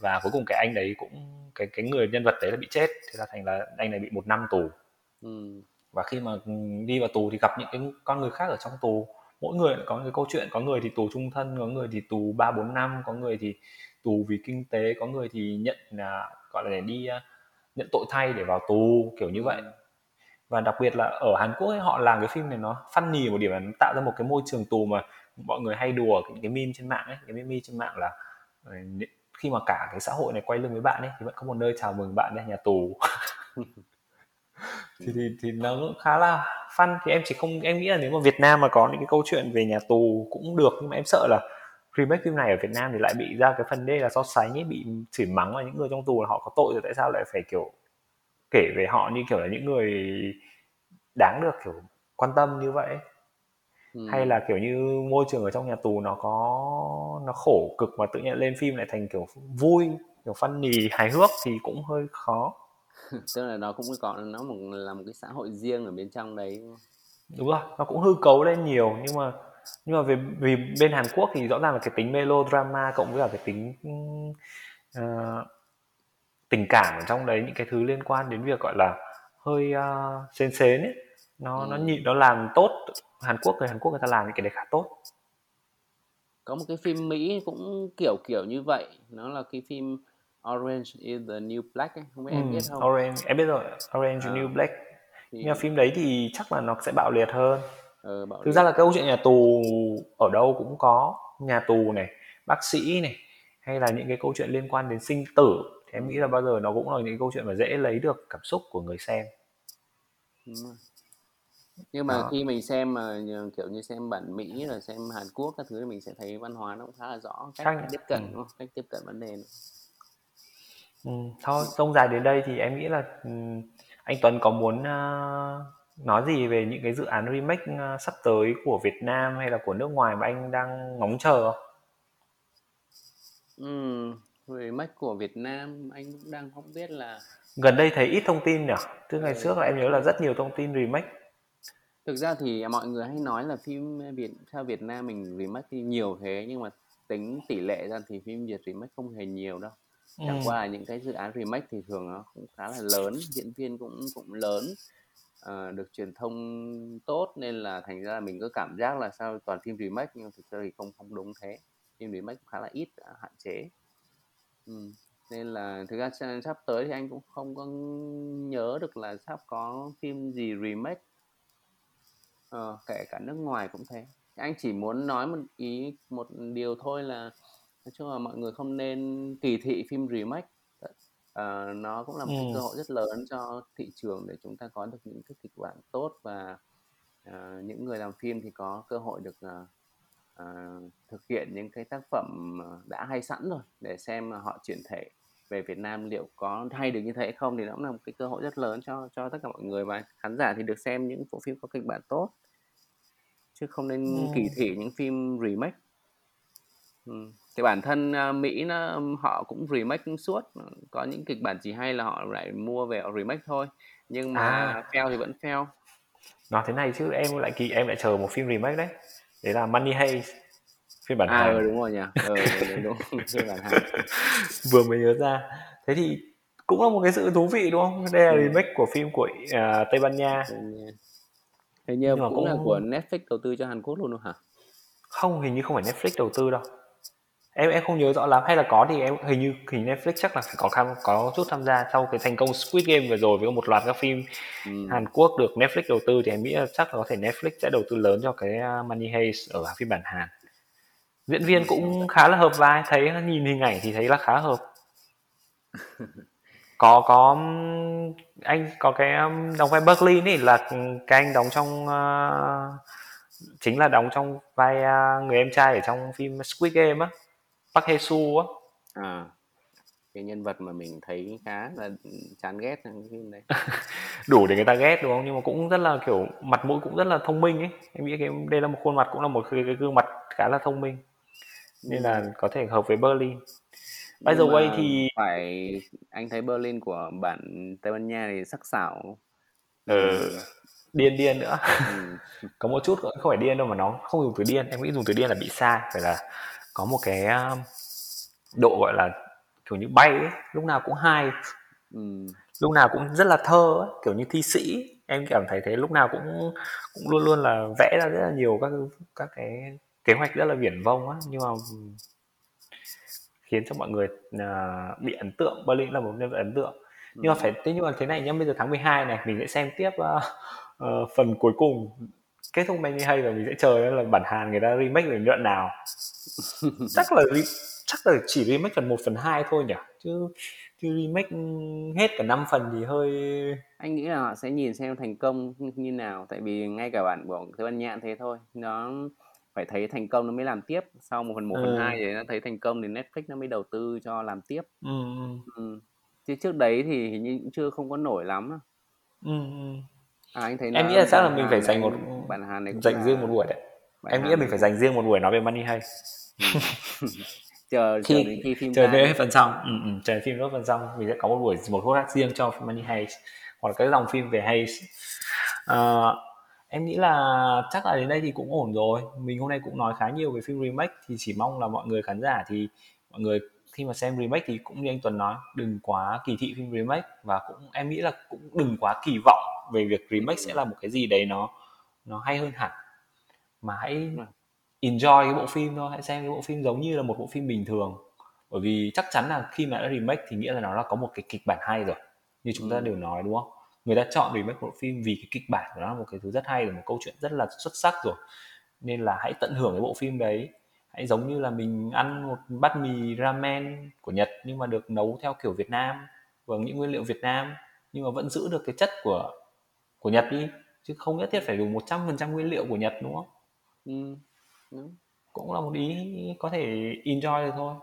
Và cuối cùng cái anh đấy cũng cái cái người nhân vật đấy là bị chết. Thế là thành là anh này bị một năm tù. Ừ. và khi mà đi vào tù thì gặp những cái con người khác ở trong tù. Mỗi người có cái câu chuyện có người thì tù trung thân có người thì tù ba bốn năm có người thì tù vì kinh tế có người thì nhận là gọi là để đi nhận tội thay để vào tù kiểu như vậy và đặc biệt là ở Hàn Quốc ấy, họ làm cái phim này nó funny một điểm là nó tạo ra một cái môi trường tù mà mọi người hay đùa những cái meme trên mạng ấy cái meme trên mạng là ờ, khi mà cả cái xã hội này quay lưng với bạn ấy thì vẫn có một nơi chào mừng bạn ra nhà tù. [laughs] Thì, thì thì nó cũng khá là fun. Thì em chỉ không em nghĩ là nếu mà Việt Nam mà có những cái câu chuyện về nhà tù cũng được nhưng mà em sợ là remake phim này ở Việt Nam thì lại bị ra cái phần đây là so sánh ấy bị chửi mắng là những người trong tù là họ có tội rồi tại sao lại phải kiểu kể về họ như kiểu là những người đáng được kiểu quan tâm như vậy ừ. hay là kiểu như môi trường ở trong nhà tù nó có nó khổ cực mà tự nhiên lên phim lại thành kiểu vui kiểu funny hài hước thì cũng hơi khó. [laughs] Tức là nó cũng có nó một là một cái xã hội riêng ở bên trong đấy đúng rồi nó cũng hư cấu lên nhiều nhưng mà nhưng mà vì vì bên Hàn Quốc thì rõ ràng là cái tính melodrama cộng với cả cái tính uh, tình cảm ở trong đấy những cái thứ liên quan đến việc gọi là hơi uh, xến xến ấy. Nó ừ. nó nhịn nó làm tốt. Hàn Quốc người Hàn Quốc người ta làm những cái đấy khá tốt. Có một cái phim Mỹ cũng kiểu kiểu như vậy. Nó là cái phim Orange is the New Black ấy. không biết ừ, em biết không? Orange em biết rồi. Orange à. New Black. Thì... nhưng mà phim đấy thì chắc là nó sẽ bạo liệt hơn. Ừ, bạo thực liệt. ra là câu chuyện nhà tù ở đâu cũng có. Nhà tù này bác sĩ này hay là những cái câu chuyện liên quan đến sinh tử thì em nghĩ là bao giờ nó cũng là những câu chuyện mà dễ lấy được cảm xúc của người xem nhưng mà Đó. khi mình xem mà kiểu như xem bản Mỹ rồi xem Hàn Quốc các thứ thì mình sẽ thấy văn hóa nó cũng khá là rõ cách Chắc... tiếp cận ừ. đúng không? cách tiếp cận vấn đề nữa. Ừ, thôi sông dài đến đây thì em nghĩ là ừ, anh Tuấn có muốn uh, nói gì về những cái dự án remake uh, sắp tới của Việt Nam hay là của nước ngoài mà anh đang ngóng chờ không? Ừ, remake của Việt Nam anh cũng đang không biết là gần đây thấy ít thông tin nhỉ? Từ ngày ừ. trước là em nhớ là rất nhiều thông tin remake. Thực ra thì mọi người hay nói là phim Việt theo Việt Nam mình remake thì nhiều thế nhưng mà tính tỷ lệ ra thì phim Việt remake không hề nhiều đâu chẳng ừ. qua là những cái dự án remake thì thường nó cũng khá là lớn diễn viên cũng cũng lớn uh, được truyền thông tốt nên là thành ra là mình có cảm giác là sao toàn phim remake nhưng thực ra thì không không đúng thế phim remake khá là ít à, hạn chế ừ. nên là thực ra sắp tới thì anh cũng không có nhớ được là sắp có phim gì remake ờ, kể cả nước ngoài cũng thế anh chỉ muốn nói một ý một điều thôi là nói chung là mọi người không nên kỳ thị phim remake uh, nó cũng là một ừ. cơ hội rất lớn cho thị trường để chúng ta có được những cái kịch bản tốt và uh, những người làm phim thì có cơ hội được uh, uh, thực hiện những cái tác phẩm đã hay sẵn rồi để xem họ chuyển thể về Việt Nam liệu có hay được như thế không thì nó cũng là một cái cơ hội rất lớn cho cho tất cả mọi người và khán giả thì được xem những bộ phim có kịch bản tốt chứ không nên ừ. kỳ thị những phim remake ừ thì bản thân uh, Mỹ nó họ cũng remake suốt có những kịch bản chỉ hay là họ lại mua về họ remake thôi nhưng mà à. fail thì vẫn fail nói thế này chứ em lại kỳ em lại chờ một phim remake đấy đấy là Money Heist phiên bản à, Hàn ừ, đúng rồi nhỉ. Ừ, đúng, đúng, [laughs] phiên bản Hàn [laughs] vừa mới nhớ ra. Thế thì cũng là một cái sự thú vị đúng không? Đây là ừ. remake của phim của uh, Tây Ban Nha. Hình như cũng, cũng là của Netflix đầu tư cho Hàn Quốc luôn đâu hả? Không hình như không phải Netflix đầu tư đâu em em không nhớ rõ lắm hay là có thì em hình như hình Netflix chắc là phải có tham có chút tham gia sau cái thành công Squid Game vừa rồi với một loạt các phim ừ. Hàn Quốc được Netflix đầu tư thì em nghĩ là chắc là có thể Netflix sẽ đầu tư lớn cho cái à, Money Heist ở phiên bản Hàn. Diễn viên cũng khá là hợp vai thấy nhìn hình ảnh thì thấy là khá hợp. [laughs] Có có anh có cái đóng vai Berkeley này là cái anh đóng trong uh, chính là đóng trong vai uh, người em trai ở trong phim Squid Game á Park Hae Soo á. À cái nhân vật mà mình thấy khá là chán ghét trong phim đấy. [laughs] Đủ để người ta ghét đúng không? Nhưng mà cũng rất là kiểu mặt mũi cũng rất là thông minh ấy. Em nghĩ cái đây là một khuôn mặt cũng là một cái, cái gương mặt khá là thông minh. Nên là ừ. có thể hợp với Berlin. By the way thì phải anh thấy Berlin của bản Tây Ban Nha thì sắc sảo. Ừ. điên điên nữa. Ừ. [laughs] có một chút không phải điên đâu mà nó không dùng từ điên. Em nghĩ dùng từ điên là bị sai phải là có một cái độ gọi là kiểu như bay ấy, lúc nào cũng hay ừ. lúc nào cũng rất là thơ ấy, kiểu như thi sĩ. Em cảm thấy thế lúc nào cũng cũng luôn luôn là vẽ ra rất là nhiều các các cái kế hoạch rất là viển vông á. Nhưng mà khiến cho mọi người uh, bị ấn tượng. Berlin là một vật ấn tượng. Ừ. nhưng mà phải thế nhưng mà thế này nhá bây giờ tháng 12 này mình sẽ xem tiếp uh, uh, phần cuối cùng. Kết thúc Money hay và mình sẽ chờ là bản Hàn người ta remake về đoạn nào chắc là chắc là chỉ remake phần 1 phần 2 thôi nhỉ chứ chứ remake hết cả 5 phần thì hơi anh nghĩ là họ sẽ nhìn xem thành công như nào tại vì ngay cả bản của Tây Ban Nha thế thôi nó phải thấy thành công nó mới làm tiếp sau một phần một ừ. phần hai thì nó thấy thành công thì Netflix nó mới đầu tư cho làm tiếp ừ. Ừ. chứ trước đấy thì hình như cũng chưa không có nổi lắm ừ. À, anh thấy em nghĩ là chắc là mình phải dành một bản Hàn này dành riêng một buổi đấy em nghĩ là mình phải dành riêng một buổi nói về Money hay [laughs] chờ khi, chờ đến khi phim chờ đến phần xong. Ừ, ừ, chờ phim đó phần xong mình sẽ có một buổi một podcast riêng cho Money Heist hoặc là cái dòng phim về Heist. Uh, em nghĩ là chắc là đến đây thì cũng ổn rồi. Mình hôm nay cũng nói khá nhiều về phim remake thì chỉ mong là mọi người khán giả thì mọi người khi mà xem remake thì cũng như anh Tuấn nói đừng quá kỳ thị phim remake và cũng em nghĩ là cũng đừng quá kỳ vọng về việc remake sẽ là một cái gì đấy nó nó hay hơn hẳn. Mà hãy enjoy cái bộ phim thôi hãy xem cái bộ phim giống như là một bộ phim bình thường bởi vì chắc chắn là khi mà đã remake thì nghĩa là nó là có một cái kịch bản hay rồi như chúng ta ừ. đều nói đúng không người ta chọn remake bộ phim vì cái kịch bản của nó là một cái thứ rất hay rồi một câu chuyện rất là xuất sắc rồi nên là hãy tận hưởng cái bộ phim đấy hãy giống như là mình ăn một bát mì ramen của Nhật nhưng mà được nấu theo kiểu Việt Nam bằng những nguyên liệu Việt Nam nhưng mà vẫn giữ được cái chất của của Nhật đi chứ không nhất thiết phải dùng 100% nguyên liệu của Nhật đúng không? Ừ. Cũng là một ý có thể enjoy được thôi.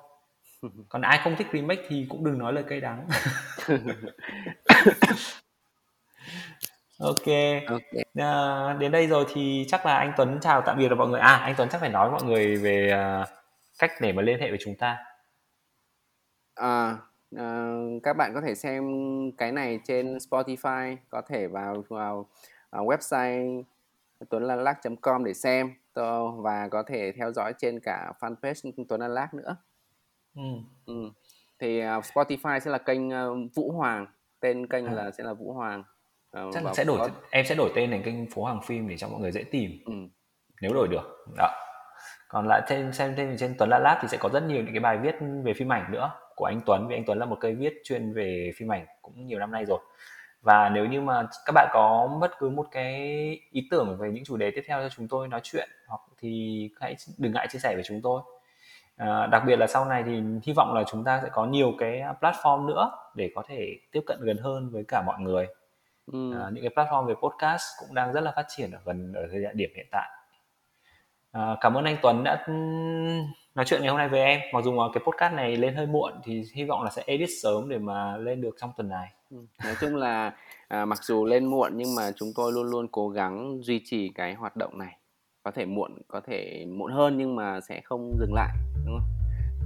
[laughs] Còn ai không thích remake thì cũng đừng nói lời cay đắng. [laughs] ok. okay. À, đến đây rồi thì chắc là anh Tuấn chào tạm biệt mọi người. À anh Tuấn chắc phải nói mọi người về uh, cách để mà liên hệ với chúng ta. À, à, các bạn có thể xem cái này trên Spotify, có thể vào vào uh, website tuấn.lanlac.com để xem và có thể theo dõi trên cả fanpage Tuấn An Lác nữa. Ừ. Ừ. Thì uh, Spotify sẽ là kênh uh, Vũ Hoàng, tên kênh à. là sẽ là Vũ Hoàng. Uh, Chắc là sẽ đổi em sẽ đổi tên thành kênh Phố Hoàng Phim để cho mọi người dễ tìm. Ừ. Nếu đổi được. Đó. Còn lại trên xem trên trên Tuấn La Lab thì sẽ có rất nhiều những cái bài viết về phim ảnh nữa của anh Tuấn vì anh Tuấn là một cây viết chuyên về phim ảnh cũng nhiều năm nay rồi và nếu như mà các bạn có bất cứ một cái ý tưởng về những chủ đề tiếp theo cho chúng tôi nói chuyện hoặc thì hãy đừng ngại chia sẻ với chúng tôi. À, đặc biệt là sau này thì hy vọng là chúng ta sẽ có nhiều cái platform nữa để có thể tiếp cận gần hơn với cả mọi người. Ừ. à, những cái platform về podcast cũng đang rất là phát triển ở gần ở thời điểm hiện tại. À, cảm ơn anh Tuấn đã nói chuyện ngày hôm nay với em. Mặc dù cái podcast này lên hơi muộn thì hy vọng là sẽ edit sớm để mà lên được trong tuần này. ừ, nói chung là à, mặc dù lên muộn nhưng mà chúng tôi luôn luôn cố gắng duy trì cái hoạt động này. Có thể muộn có thể muộn hơn nhưng mà sẽ không dừng lại đúng không?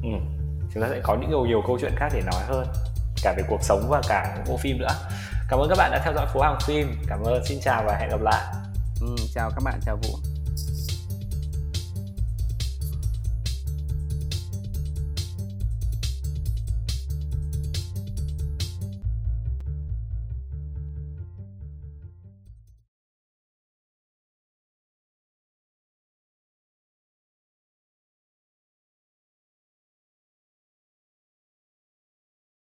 Ừ. chúng ta sẽ có những nhiều nhiều câu chuyện khác để nói hơn cả về cuộc sống và cả bộ phim nữa. Cảm ơn các bạn đã theo dõi phố hàng phim. Cảm ơn xin chào và hẹn gặp lại. Ừ, chào các bạn chào vũ